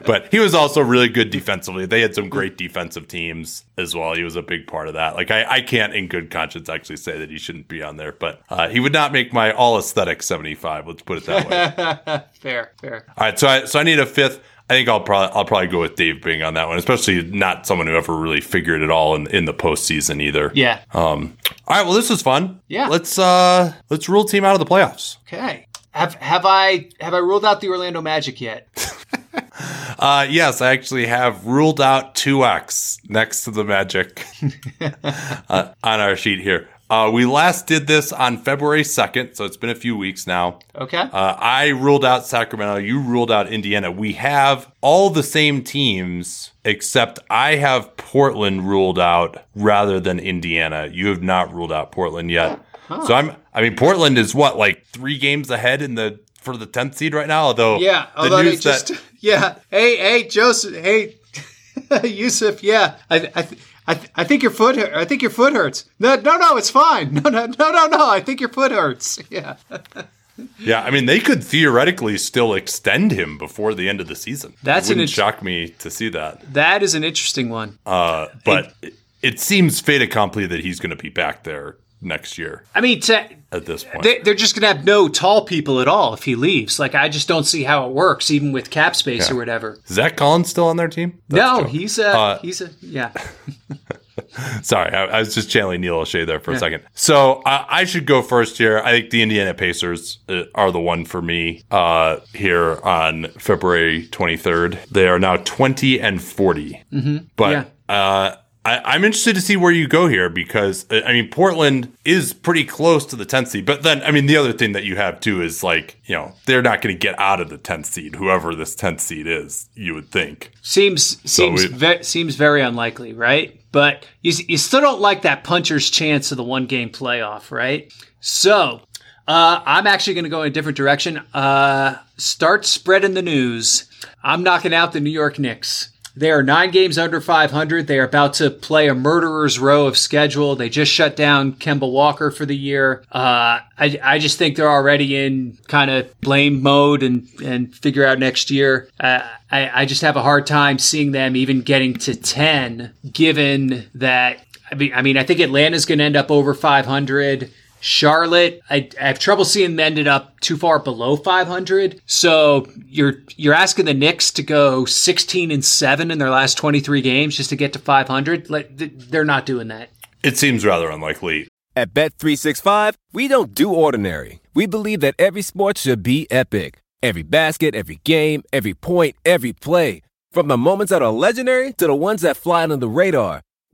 but he was also really good defensively. They had some great defensive teams as well. He was a big part of that. Like I, I can't in good conscience actually say that he shouldn't be on there, but uh, he would not make my all aesthetic 75. Let's put it that way. fair, fair. All right. So I, so I need a fifth. I think I'll probably I'll probably go with Dave Bing on that one, especially not someone who ever really figured it all in, in the postseason either. Yeah. Um. All right. Well, this was fun. Yeah. Let's uh let's rule team out of the playoffs. Okay. Have have I have I ruled out the Orlando Magic yet? uh, yes, I actually have ruled out two X next to the Magic uh, on our sheet here. Uh, we last did this on February 2nd, so it's been a few weeks now. Okay. Uh, I ruled out Sacramento. You ruled out Indiana. We have all the same teams, except I have Portland ruled out rather than Indiana. You have not ruled out Portland yet. Huh. So I'm. I mean, Portland is what like three games ahead in the for the tenth seed right now. Although yeah, although they just that, yeah. Hey, hey, Joseph. Hey, Jusuf. Yeah, I, I I, th- I think your foot. I think your foot hurts. No, no, no, it's fine. No, no, no, no, no. I think your foot hurts. Yeah. yeah, I mean, they could theoretically still extend him before the end of the season. That's it wouldn't an shock me to see that. That is an interesting one. Uh, but it, it seems fait accompli that he's going to be back there next year. I mean, to, at this point, they, are just going to have no tall people at all if he leaves. Like, I just don't see how it works, even with cap space yeah. or whatever. Is Zach Collins still on their team? That's no, he's a uh, he's a yeah. Sorry, I, I, was just channeling Neil Olshey there for yeah. a second. So uh, I should go first here. I think the Indiana Pacers uh, are the one for me uh, here on February 23rd. They are now 20 and 40. Mm-hmm. But yeah. I, am interested to see where you go here because uh, I mean Portland is pretty close to the 10th seed, but then I mean the other thing that you have too is like you know they're not going to get out of the 10th seed, whoever this 10th seed is. You would think seems seems so ve- seems very unlikely, right? But you you still don't like that puncher's chance of the one game playoff, right? So uh, I'm actually going to go in a different direction. Uh, start spreading the news. I'm knocking out the New York Knicks. They are nine games under 500. They are about to play a murderer's row of schedule. They just shut down Kemba Walker for the year. Uh, I, I just think they're already in kind of blame mode and, and figure out next year. Uh, I, I just have a hard time seeing them even getting to 10, given that I mean, I mean, I think Atlanta's going to end up over 500. Charlotte, I, I, have trouble seeing them ended up too far below 500. So you're you're asking the Knicks to go 16 and seven in their last 23 games just to get to 500. Like they're not doing that. It seems rather unlikely. At Bet365, we don't do ordinary. We believe that every sport should be epic. Every basket, every game, every point, every play. From the moments that are legendary to the ones that fly under the radar.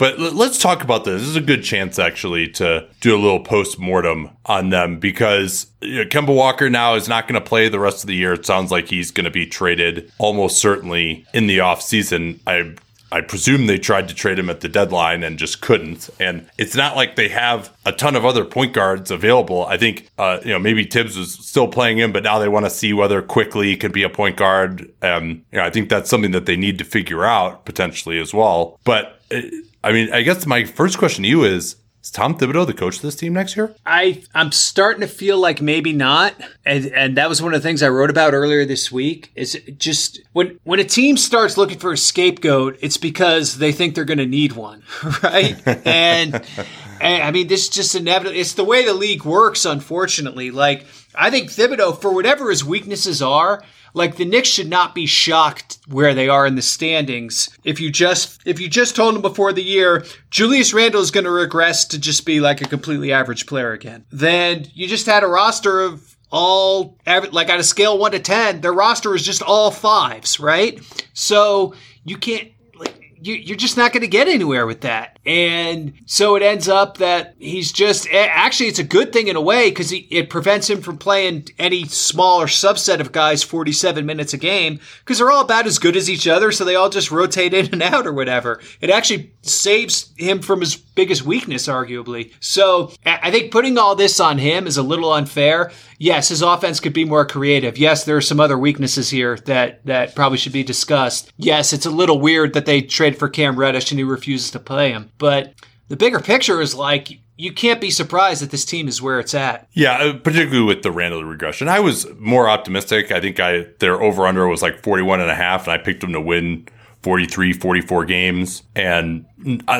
But let's talk about this. This is a good chance actually to do a little post mortem on them because you know, Kemba Walker now is not going to play the rest of the year. It sounds like he's going to be traded almost certainly in the off season. I I presume they tried to trade him at the deadline and just couldn't. And it's not like they have a ton of other point guards available. I think, uh, you know, maybe Thibs was still playing him, but now they want to see whether Quickley could be a point guard. Um, you know, I think that's something that they need to figure out potentially as well. But uh, I mean, I guess my first question to you is is Tom Thibodeau the coach of this team next year? I I'm starting to feel like maybe not, and and that was one of the things I wrote about earlier this week. Is just when when a team starts looking for a scapegoat, it's because they think they're going to need one, right? and, and I mean, this is just inevitable. It's the way the league works, unfortunately. Like I think Thibodeau, for whatever his weaknesses are, like the Knicks should not be shocked where they are in the standings. If you just if you just told them before the year Julius Randle is going to regress to just be like a completely average player again, then you just had a roster of all like on a scale one to ten, their roster is just all fives, right? So you can't like you, you're just not going to get anywhere with that. And so it ends up that he's just actually it's a good thing in a way because it prevents him from playing any smaller subset of guys 47 minutes a game because they're all about as good as each other. So they all just rotate in and out or whatever. It actually saves him from his biggest weakness, arguably. So I think putting all this on him is a little unfair. Yes, his offense could be more creative. Yes, there are some other weaknesses here that, that probably should be discussed. Yes, it's a little weird that they trade for Cam Reddish and he refuses to play him. But the bigger picture is like you can't be surprised that this team is where it's at. Yeah, uh, particularly with the Randle regression. I was more optimistic. I think I their over under was like 41 and a half and I picked them to win 43, 44 games. And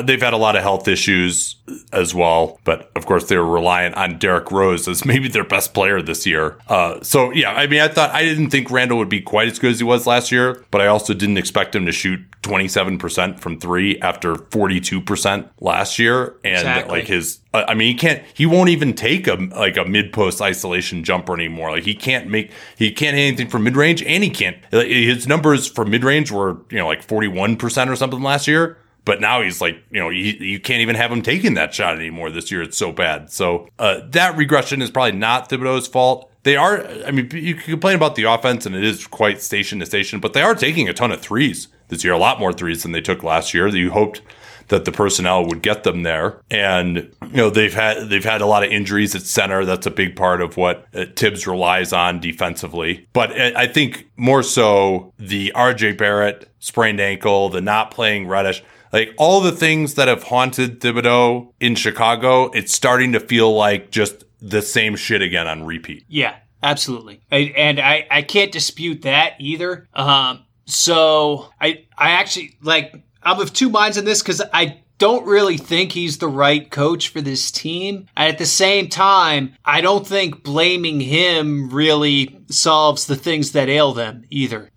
they've had a lot of health issues as well. But of course, they were reliant on Derrick Rose as maybe their best player this year. Uh, so, yeah, I mean, I thought I didn't think Randle would be quite as good as he was last year, but I also didn't expect him to shoot 27% from three after 42% last year. And exactly. like his, I mean, he can't, he won't even take a, like a mid post isolation jumper anymore. Like he can't make, he can't hit anything from mid range and he can't, his numbers for mid range were, you know, like 41% or something last year. But now he's like, you know, you, you can't even have him taking that shot anymore this year. It's so bad. So uh, that regression is probably not Thibodeau's fault. They are, I mean, you can complain about the offense and it is quite station to station, but they are taking a ton of threes this year, a lot more threes than they took last year. You hoped that the personnel would get them there. And you know they've had they've had a lot of injuries at center. That's a big part of what uh, Thibs relies on defensively. But uh, I think more so the RJ Barrett sprained ankle, the not playing Reddish. Like all the things that have haunted Thibodeau in Chicago, it's starting to feel like just the same shit again on repeat. Yeah, absolutely. I, and I, I can't dispute that either. Um, so I I actually like I'm of two minds on this because I don't really think he's the right coach for this team. And at the same time, I don't think blaming him really solves the things that ail them either.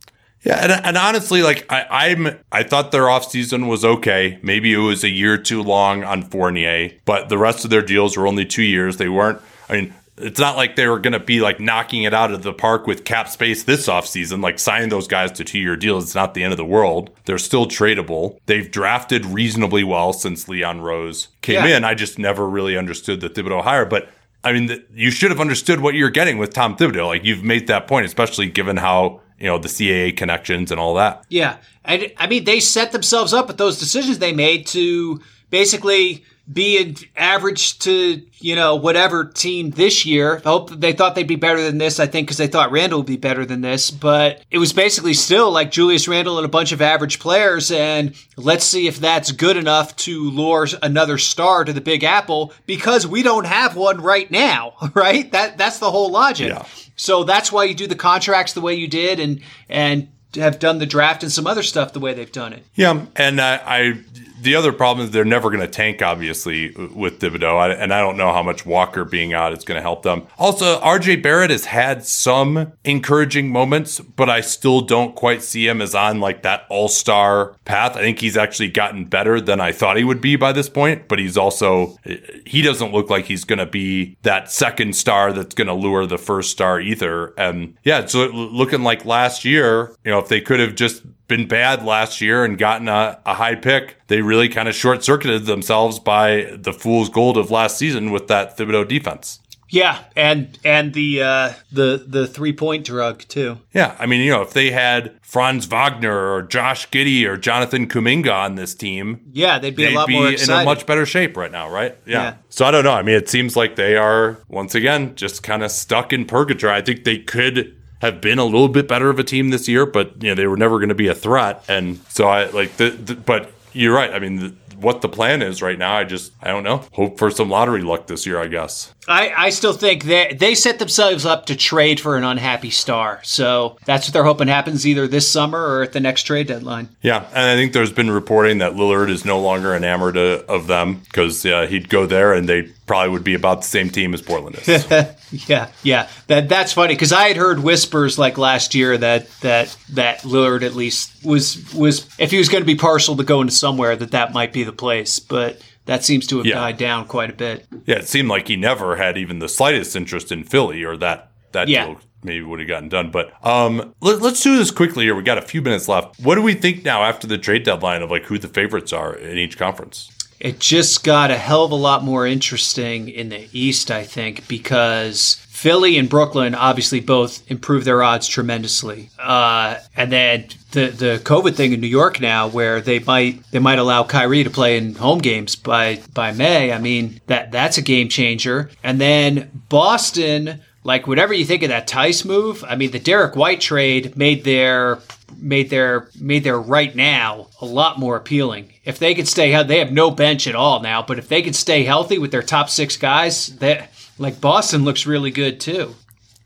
Yeah, and, and honestly, like I, am I thought their offseason was okay. Maybe it was a year too long on Fournier, but the rest of their deals were only two years. They weren't. I mean, it's not like they were going to be like knocking it out of the park with cap space this offseason, like signing those guys to two year deals. It's not the end of the world. They're still tradable. They've drafted reasonably well since Leon Rose came yeah. in. I just never really understood the Thibodeau hire, but I mean, you should have understood what you're getting with Tom Thibodeau. Like you've made that point, especially given how you know the CAA connections and all that. Yeah, and I mean they set themselves up with those decisions they made to basically be an average to you know whatever team this year. I hope they thought they'd be better than this. I think because they thought Randle would be better than this, but it was basically still like Julius Randle and a bunch of average players. And let's see if that's good enough to lure another star to the Big Apple because we don't have one right now. Right? That that's the whole logic. Yeah. So that's why you do the contracts the way you did, and and have done the draft and some other stuff the way they've done it. Yeah, and uh, I the other problem is they're never going to tank, obviously, with Thibodeau. and I don't know how much Walker being out is going to help them. Also, RJ Barrett has had some encouraging moments, but I still don't quite see him as on like that all star path. I think he's actually gotten better than I thought he would be by this point, but he's also, he doesn't look like he's going to be that second star that's going to lure the first star either. And yeah, so looking like last year, you know, if they could have just been bad last year and gotten a, a high pick, they really kind of short circuited themselves by the fool's gold of last season with that Thibodeau defense. Yeah, and and the uh, the the three point drug too. Yeah, I mean, you know, if they had Franz Wagner or Josh Giddey or Jonathan Kuminga on this team, yeah, they'd be they'd a lot be more excited. in a much better shape right now, right? Yeah. yeah. So I don't know. I mean, it seems like they are once again just kind of stuck in purgatory. I think they could have been a little bit better of a team this year, but you know they were never going to be a threat. And so I like the, the but you're right. I mean, the, what the plan is right now, I just I don't know. Hope for some lottery luck this year, I guess. I, I still think that they set themselves up to trade for an unhappy star. So that's what they're hoping happens either this summer or at the next trade deadline. Yeah, and I think there's been reporting that Lillard is no longer enamored of them because uh, he'd go there and they probably would be about the same team as Portland is. yeah, yeah. That that's funny because I had heard whispers like last year that that that Lillard at least was was if he was going to be partial to going to somewhere that that might be the place, but that seems to have yeah. died down quite a bit. Yeah, it seemed like he never had even the slightest interest in Philly or that that yeah. deal maybe would have gotten done. But um, let, us do this quickly here. We got a few minutes left. What do we think now after the trade deadline of like who the favorites are in each conference? It just got a hell of a lot more interesting in the East, I think, because Philly and Brooklyn obviously both improved their odds tremendously. Uh, and then the the COVID thing in New York now, where they might they might allow Kyrie to play in home games by by May. I mean that that's a game changer. And then Boston, like whatever you think of that Tice move, I mean the Derrick White trade made their made their made their right now a lot more appealing. If they could stay healthy, they have no bench at all now. But if they could stay healthy with their top six guys, that like Boston looks really good too.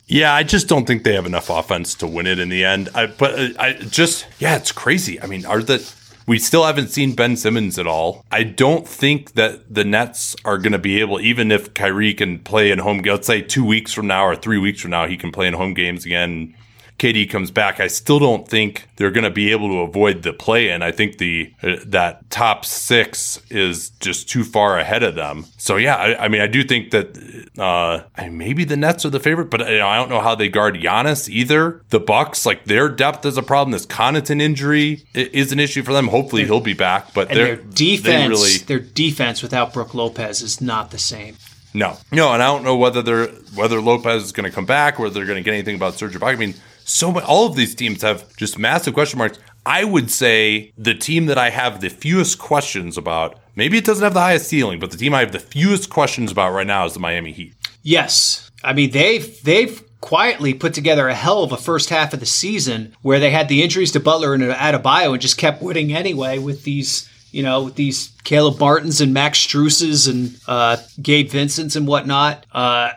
Yeah, I just don't think they have enough offense to win it in the end. I, but uh, I just, yeah, it's crazy. I mean, are the we still haven't seen Ben Simmons at all. I don't think that the Nets are going to be able, even if Kyrie can play in home. Let's say two weeks from now or three weeks from now, he can play in home games again. KD comes back, I still don't think they're going to be able to avoid the play in. I think the uh, that top six is just too far ahead of them. So yeah, I, I mean, I do think that uh, maybe the Nets are the favorite, but you know, I don't know how they guard Giannis either. The Bucks, like their depth is a problem. This Connaughton injury is an issue for them. Hopefully he'll be back, but their defense, really, their defense without Brook Lopez is not the same. No, no, and I don't know whether they're whether Lopez is going to come back, whether they're going to get anything about Serge Ibaka. I mean, so many, all of these teams have just massive question marks. I would say the team that I have the fewest questions about, maybe it doesn't have the highest ceiling, but the team I have the fewest questions about right now is the Miami Heat. Yes. I mean, they've, they've quietly put together a hell of a first half of the season where they had the injuries to Butler and Adebayo and just kept winning anyway with these you know, with these Caleb Martins and Max Struses and uh, Gabe Vincents and whatnot. Uh,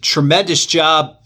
tremendous job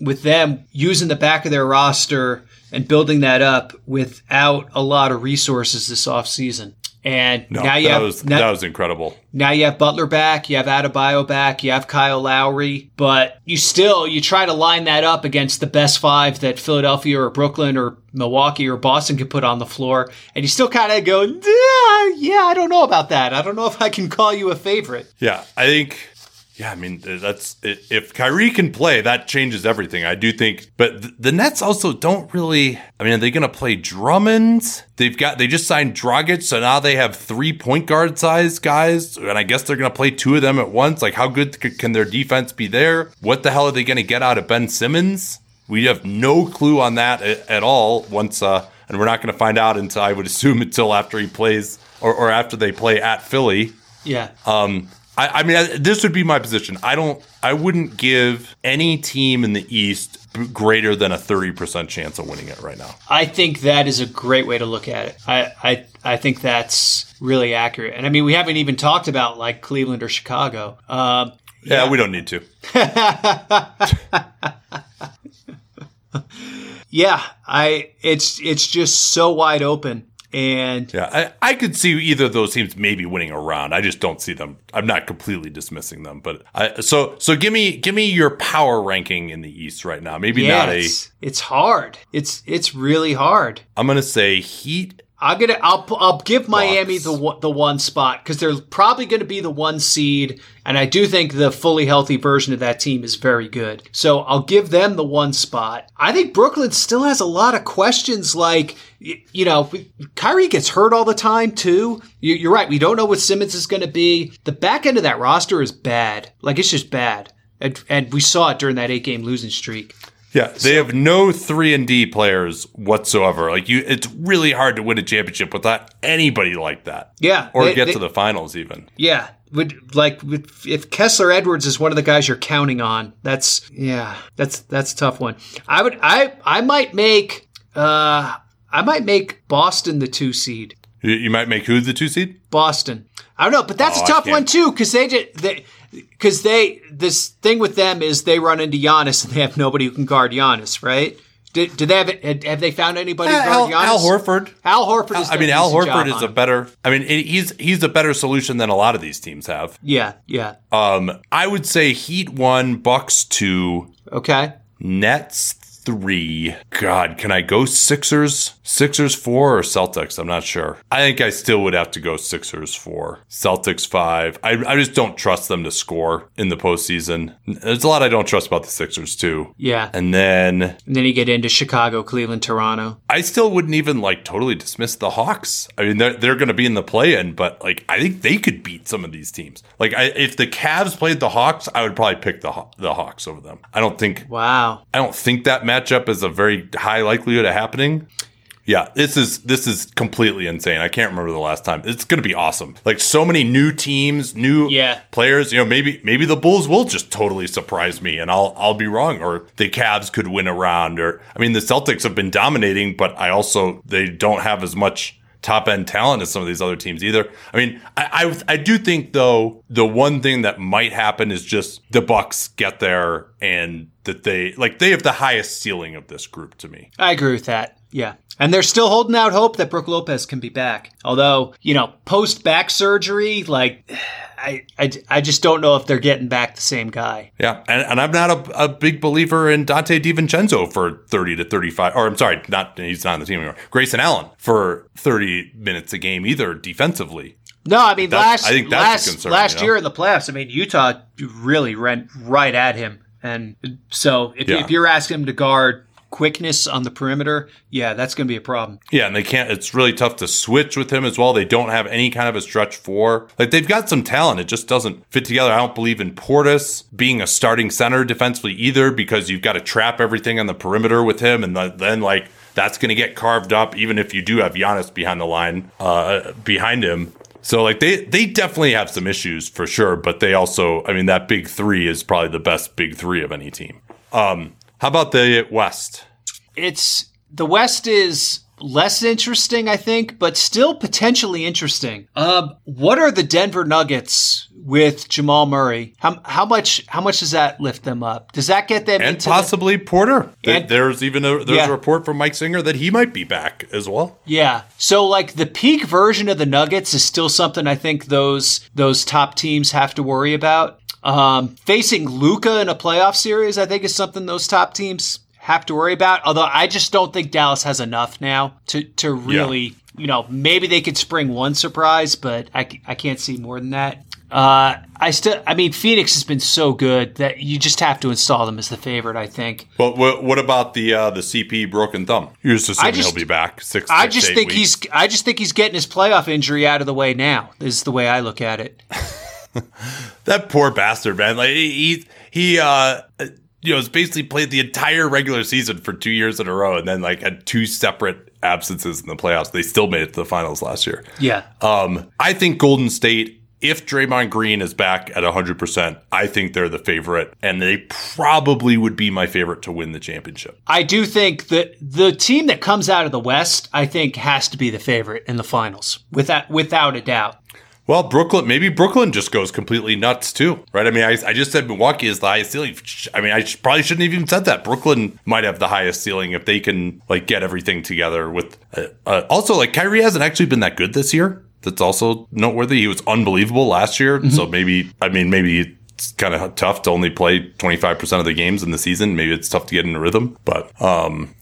with them using the back of their roster and building that up without a lot of resources this offseason. And no, now you have was, now, that was incredible. Now you have Butler back, you have Adebayo back, you have Kyle Lowry, but you still you try to line that up against the best five that Philadelphia or Brooklyn or Milwaukee or Boston could put on the floor, and you still kind of go, yeah, yeah, I don't know about that. I don't know if I can call you a favorite. Yeah, I think yeah, I mean that's if Kyrie can play, that changes everything. I do think, but the Nets also don't really. I mean, are they going to play Drummond? They've got they just signed Dragic, so now they have three point guard size guys, and I guess they're going to play two of them at once. Like, how good can their defense be there? What the hell are they going to get out of Ben Simmons? We have no clue on that at all. Once, uh, and we're not going to find out until I would assume until after he plays or, or after they play at Philly. Yeah. Um, I, I mean, this would be my position. I don't. I wouldn't give any team in the East greater than a 30% chance of winning it right now. I think that is a great way to look at it. I, I, I think that's really accurate. And I mean, we haven't even talked about like Cleveland or Chicago. Uh, yeah. yeah, we don't need to. yeah, I it's it's just so wide open. And yeah, I, I could see either of those teams maybe winning a round. I just don't see them. I'm not completely dismissing them, but I, so so give me give me your power ranking in the East right now. Maybe yeah, not it's, a. It's hard. It's it's really hard. I'm gonna say Heat I'm gonna I'll I'll give Miami the the one spot because they're probably going to be the one seed, and I do think the fully healthy version of that team is very good. So I'll give them the one spot. I think Brooklyn still has a lot of questions. Like you know, Kyrie gets hurt all the time too. You're right. We don't know what Simmons is going to be. The back end of that roster is bad. Like it's just bad, and and we saw it during that eight game losing streak. Yeah, they so, have no three and D players whatsoever. Like you, it's really hard to win a championship without anybody like that. Yeah, or they, get they, to the finals even. Yeah, would like if Kessler Edwards is one of the guys you're counting on. That's yeah, that's that's a tough one. I would I I might make uh I might make Boston the two seed. You, you might make who the two seed? Boston. I don't know, but that's oh, a tough one too because they just they because they this thing with them is they run into Giannis and they have nobody who can guard Giannis, right? Do, do they have have they found anybody uh, Al, Al, Horford? Al Horford. Is I mean, Al Horford is a better. I mean, he's he's a better solution than a lot of these teams have. Yeah, yeah. Um, I would say Heat one, Bucks two. Okay. Nets three. God, can I go Sixers? Sixers four or Celtics? I'm not sure. I think I still would have to go Sixers four. Celtics five. I, I just don't trust them to score in the postseason. There's a lot I don't trust about the Sixers too. Yeah. And then And then you get into Chicago, Cleveland, Toronto. I still wouldn't even like totally dismiss the Hawks. I mean, they're, they're going to be in the play in, but like, I think they could beat some of these teams. Like, I, if the Cavs played the Hawks, I would probably pick the the Hawks over them. I don't think Wow. I don't think that matchup is a very high likelihood of happening. Yeah, this is this is completely insane. I can't remember the last time. It's going to be awesome. Like so many new teams, new Yeah. players. You know, maybe maybe the Bulls will just totally surprise me, and I'll I'll be wrong. Or the Cavs could win a round. Or I mean, the Celtics have been dominating, but I also they don't have as much top end talent as some of these other teams either. I mean, I, I I do think though the one thing that might happen is just the Bucks get there and that they like they have the highest ceiling of this group to me. I agree with that. Yeah. And they're still holding out hope that Brook Lopez can be back. Although, you know, post back surgery, like, I, I, I just don't know if they're getting back the same guy. Yeah, and, and I'm not a, a big believer in Donte DiVincenzo for 30 to 35, or I'm sorry, not he's not on the team anymore. Grayson Allen for 30 minutes a game either defensively. No, I mean That's- last I think that's last concern, last you know? year in the playoffs. I mean Utah really ran right at him, and so if, Yeah. if you're asking him to guard quickness on the perimeter, yeah, that's going to be a problem. Yeah, and they can't. It's really tough to switch with him as well. They don't have any kind of a stretch four. Like they've got some talent, it just doesn't fit together. I don't believe in Portis being a starting center defensively either, because you've got to trap everything on the perimeter with him, and th- then like that's going to get carved up, even if you do have Giannis behind the line, uh, behind him. So like they they definitely have some issues for sure, but they also, I mean, that big three is probably the best big three of any team. Um, how about the West? It's the West is less interesting, I think, but still potentially interesting. Um, what are the Denver Nuggets with Jamal Murray? How, how much how much does that lift them up? Does that get them and possibly Porter. And- there's even a there's Yeah. a report from Mike Singer that he might be back as well. Yeah. So like the peak version of the Nuggets is still something I think those those top teams have to worry about. Um, facing Luka in a playoff series, I think is something those top teams have to worry about. Although I just don't think Dallas has enough now to to really, you know, maybe they could spring one surprise, but I, I can't see more than that. Uh, I still, I mean, Phoenix has been so good that you just have to install them as the favorite. I think. But what, what about the uh, the CP broken thumb? You're just assuming just- he'll be back six. I six, just think weeks. he's. I just think he's getting his playoff injury out of the way now. Is the way I look at it. that poor bastard, man. Like he he uh you know, has basically played the entire regular season for two years in a row, and then like had two separate absences in the playoffs. They still made it to the finals last year. Yeah. Um, I think Golden State, if Draymond Green is back at 100%, I think they're the favorite, and they probably would be my favorite to win the championship. I do think that the team that comes out of the West, I think, has to be the favorite in the finals, without without a doubt. Well, Brooklyn, maybe Brooklyn just goes completely nuts too, right? I mean, I, I just said Milwaukee is the highest ceiling. I mean, I sh- probably shouldn't have even said that. Brooklyn might have the highest ceiling if they can like get everything together. With uh, uh, also, like Kyrie hasn't actually been that good this year. That's also noteworthy. He was unbelievable last year, so maybe I mean maybe it's kind of tough to only play twenty five percent of the games in the season. Maybe it's tough to get in a rhythm, but um,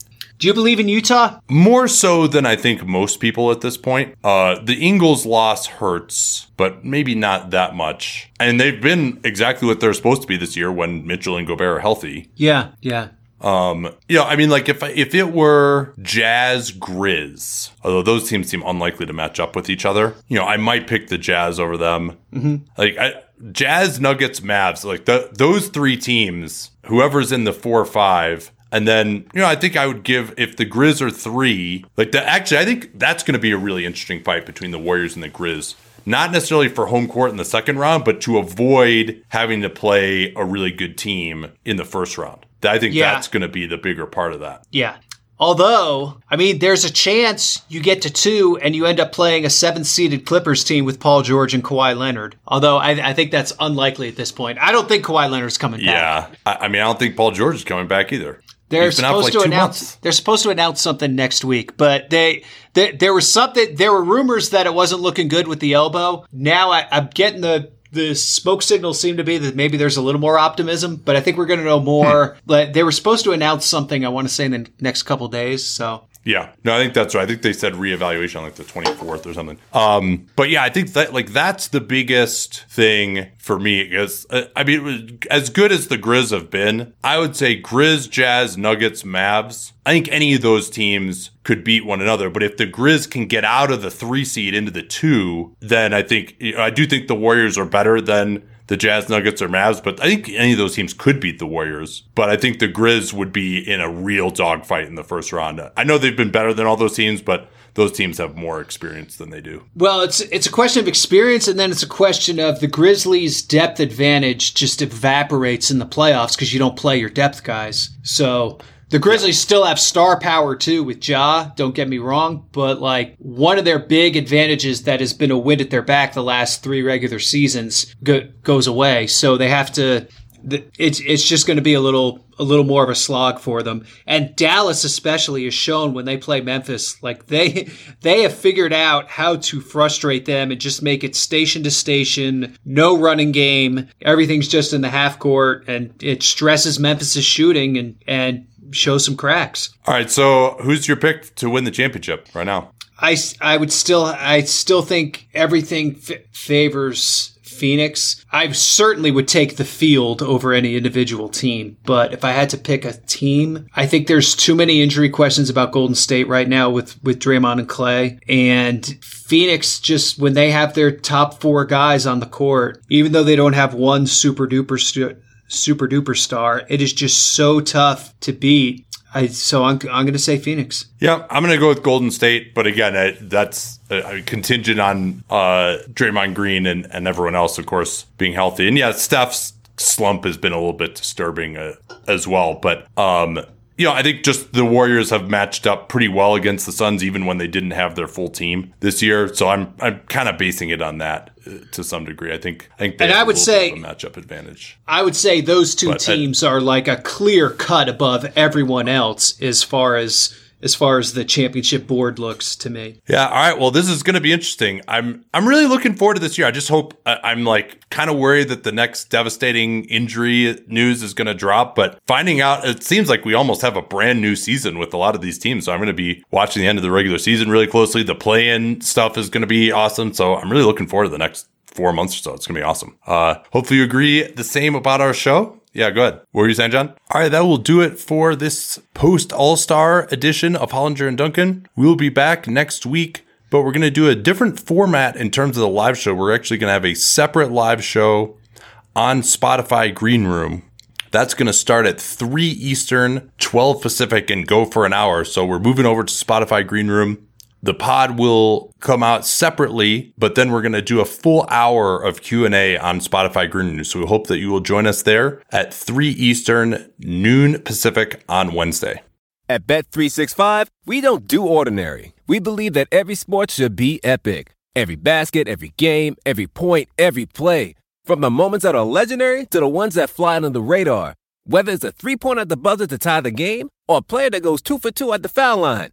Do you believe in Utah? more so than I think most people at this point. Uh, the Ingles loss hurts, but maybe not that much. And they've been exactly what they're supposed to be this year when Mitchell and Gobert are healthy. Yeah, yeah. Um, know, I mean, like if if it were Jazz Grizz, although those teams seem unlikely to match up with each other, you know, I might pick the Jazz over them. Mm-hmm. Like I, Jazz, Nuggets, Mavs, like the, those three teams, whoever's in the four or five. And then, you know, I think I would give if the Grizz are three, like that. Actually, I think that's going to be a really interesting fight between the Warriors and the Grizz. Not necessarily for home court in the second round, but to avoid having to play a really good team in the first round. I think Yeah. that's going to be the bigger part of that. Yeah. Although, I mean, there's a chance you get to two and you end up playing a seven seeded Clippers team with Paul George and Kawhi Leonard. Although I, I think that's unlikely at this point. I don't think Kawhi Leonard's coming back. Yeah, I, I mean, I don't think Paul George is coming back either. They're He's been out for supposed like to announce. months. They're supposed to announce something next week, but they, they there was something. There were rumors that it wasn't looking good with the elbow. Now I, I'm getting the the smoke signals seem to be that maybe there's a little more optimism, but I think we're going to know more. Hmm. They were supposed to announce something, I want to say, in the next couple days. So yeah, no, I think that's right. I think they said reevaluation on like the 24th or something. Um, but yeah, I think that like that's the biggest thing for me because uh, I mean, as good as the Grizz have been, I would say Grizz, Jazz, Nuggets, Mavs. I think any of those teams could beat one another. But if the Grizz can get out of the three seed into the two, then I think I do think the Warriors are better than the Jazz, Nuggets, or Mavs, but I think any of those teams could beat the Warriors. But I think the Grizz would be in a real dogfight in the first round. I know they've been better than all those teams, but those teams have more experience than they do. Well, it's it's a question of experience, and then it's a question of the Grizzlies' depth advantage just evaporates in the playoffs because you don't play your depth guys. So the Grizzlies still have star power too with Ja, don't get me wrong, but like one of their big advantages that has been a wind at their back the last three regular seasons go- goes away. So they have to it's it's just going to be a little a little more of a slog for them. And Dallas especially has shown when they play Memphis, like they they have figured out how to frustrate them and just make it station to station, no running game. Everything's just in the half court, and it stresses Memphis's shooting and and show some cracks. All right, so who's your pick to win the championship right now? I, I would still I still think everything f- favors Phoenix. I certainly would take the field over any individual team, but if I had to pick a team, I think there's too many injury questions about Golden State right now with with Draymond and Klay and Phoenix just when they have their top 4 guys on the court, even though they don't have one super duper stu- super duper star. It is just so tough to beat. I, so I'm, I'm going to say Phoenix. Yeah, I'm going to go with Golden State, but again, I, that's contingent on uh, Draymond Green and, and everyone else, of course, being healthy. And yeah, Steph's slump has been a little bit disturbing uh, as well. But um, you know, I think just the Warriors have matched up pretty well against the Suns, even when they didn't have their full team this year. So I'm I'm kind of basing it on that uh, to some degree. I think I think and I would say a matchup advantage. I would say those two but teams I, are like a clear cut above everyone else as far as as far as the championship board looks to me. Yeah. All right. Well, this is going to be interesting. I'm I'm really looking forward to this year. I just hope I'm like kind of worried that the next devastating injury news is going to drop, but finding out it seems like we almost have a brand new season with a lot of these teams. So I'm going to be watching the end of the regular season really closely. The play-in stuff is going to be awesome. So I'm really looking forward to the next four months or so. It's going to be awesome. Uh, hopefully you agree the same about our show. Yeah, go ahead. What were you saying, John? All right, that will do it for this post All Star edition of Hollinger and Duncan. We'll be back next week, but we're going to do a different format in terms of the live show. We're actually going to have a separate live show on Spotify Green Room. That's going to start at 3 Eastern, 12 Pacific, and go for an hour. So we're moving over to Spotify Green Room. The pod will come out separately, but then we're going to do a full hour of Q&A on Spotify Green News. So we hope that you will join us there at 3 Eastern, noon Pacific on Wednesday. At Bet365, we don't do ordinary. We believe that every sport should be epic. Every basket, every game, every point, every play. From the moments that are legendary to the ones that fly under the radar. Whether it's a three-pointer at the buzzer to tie the game or a player that goes two for two at the foul line.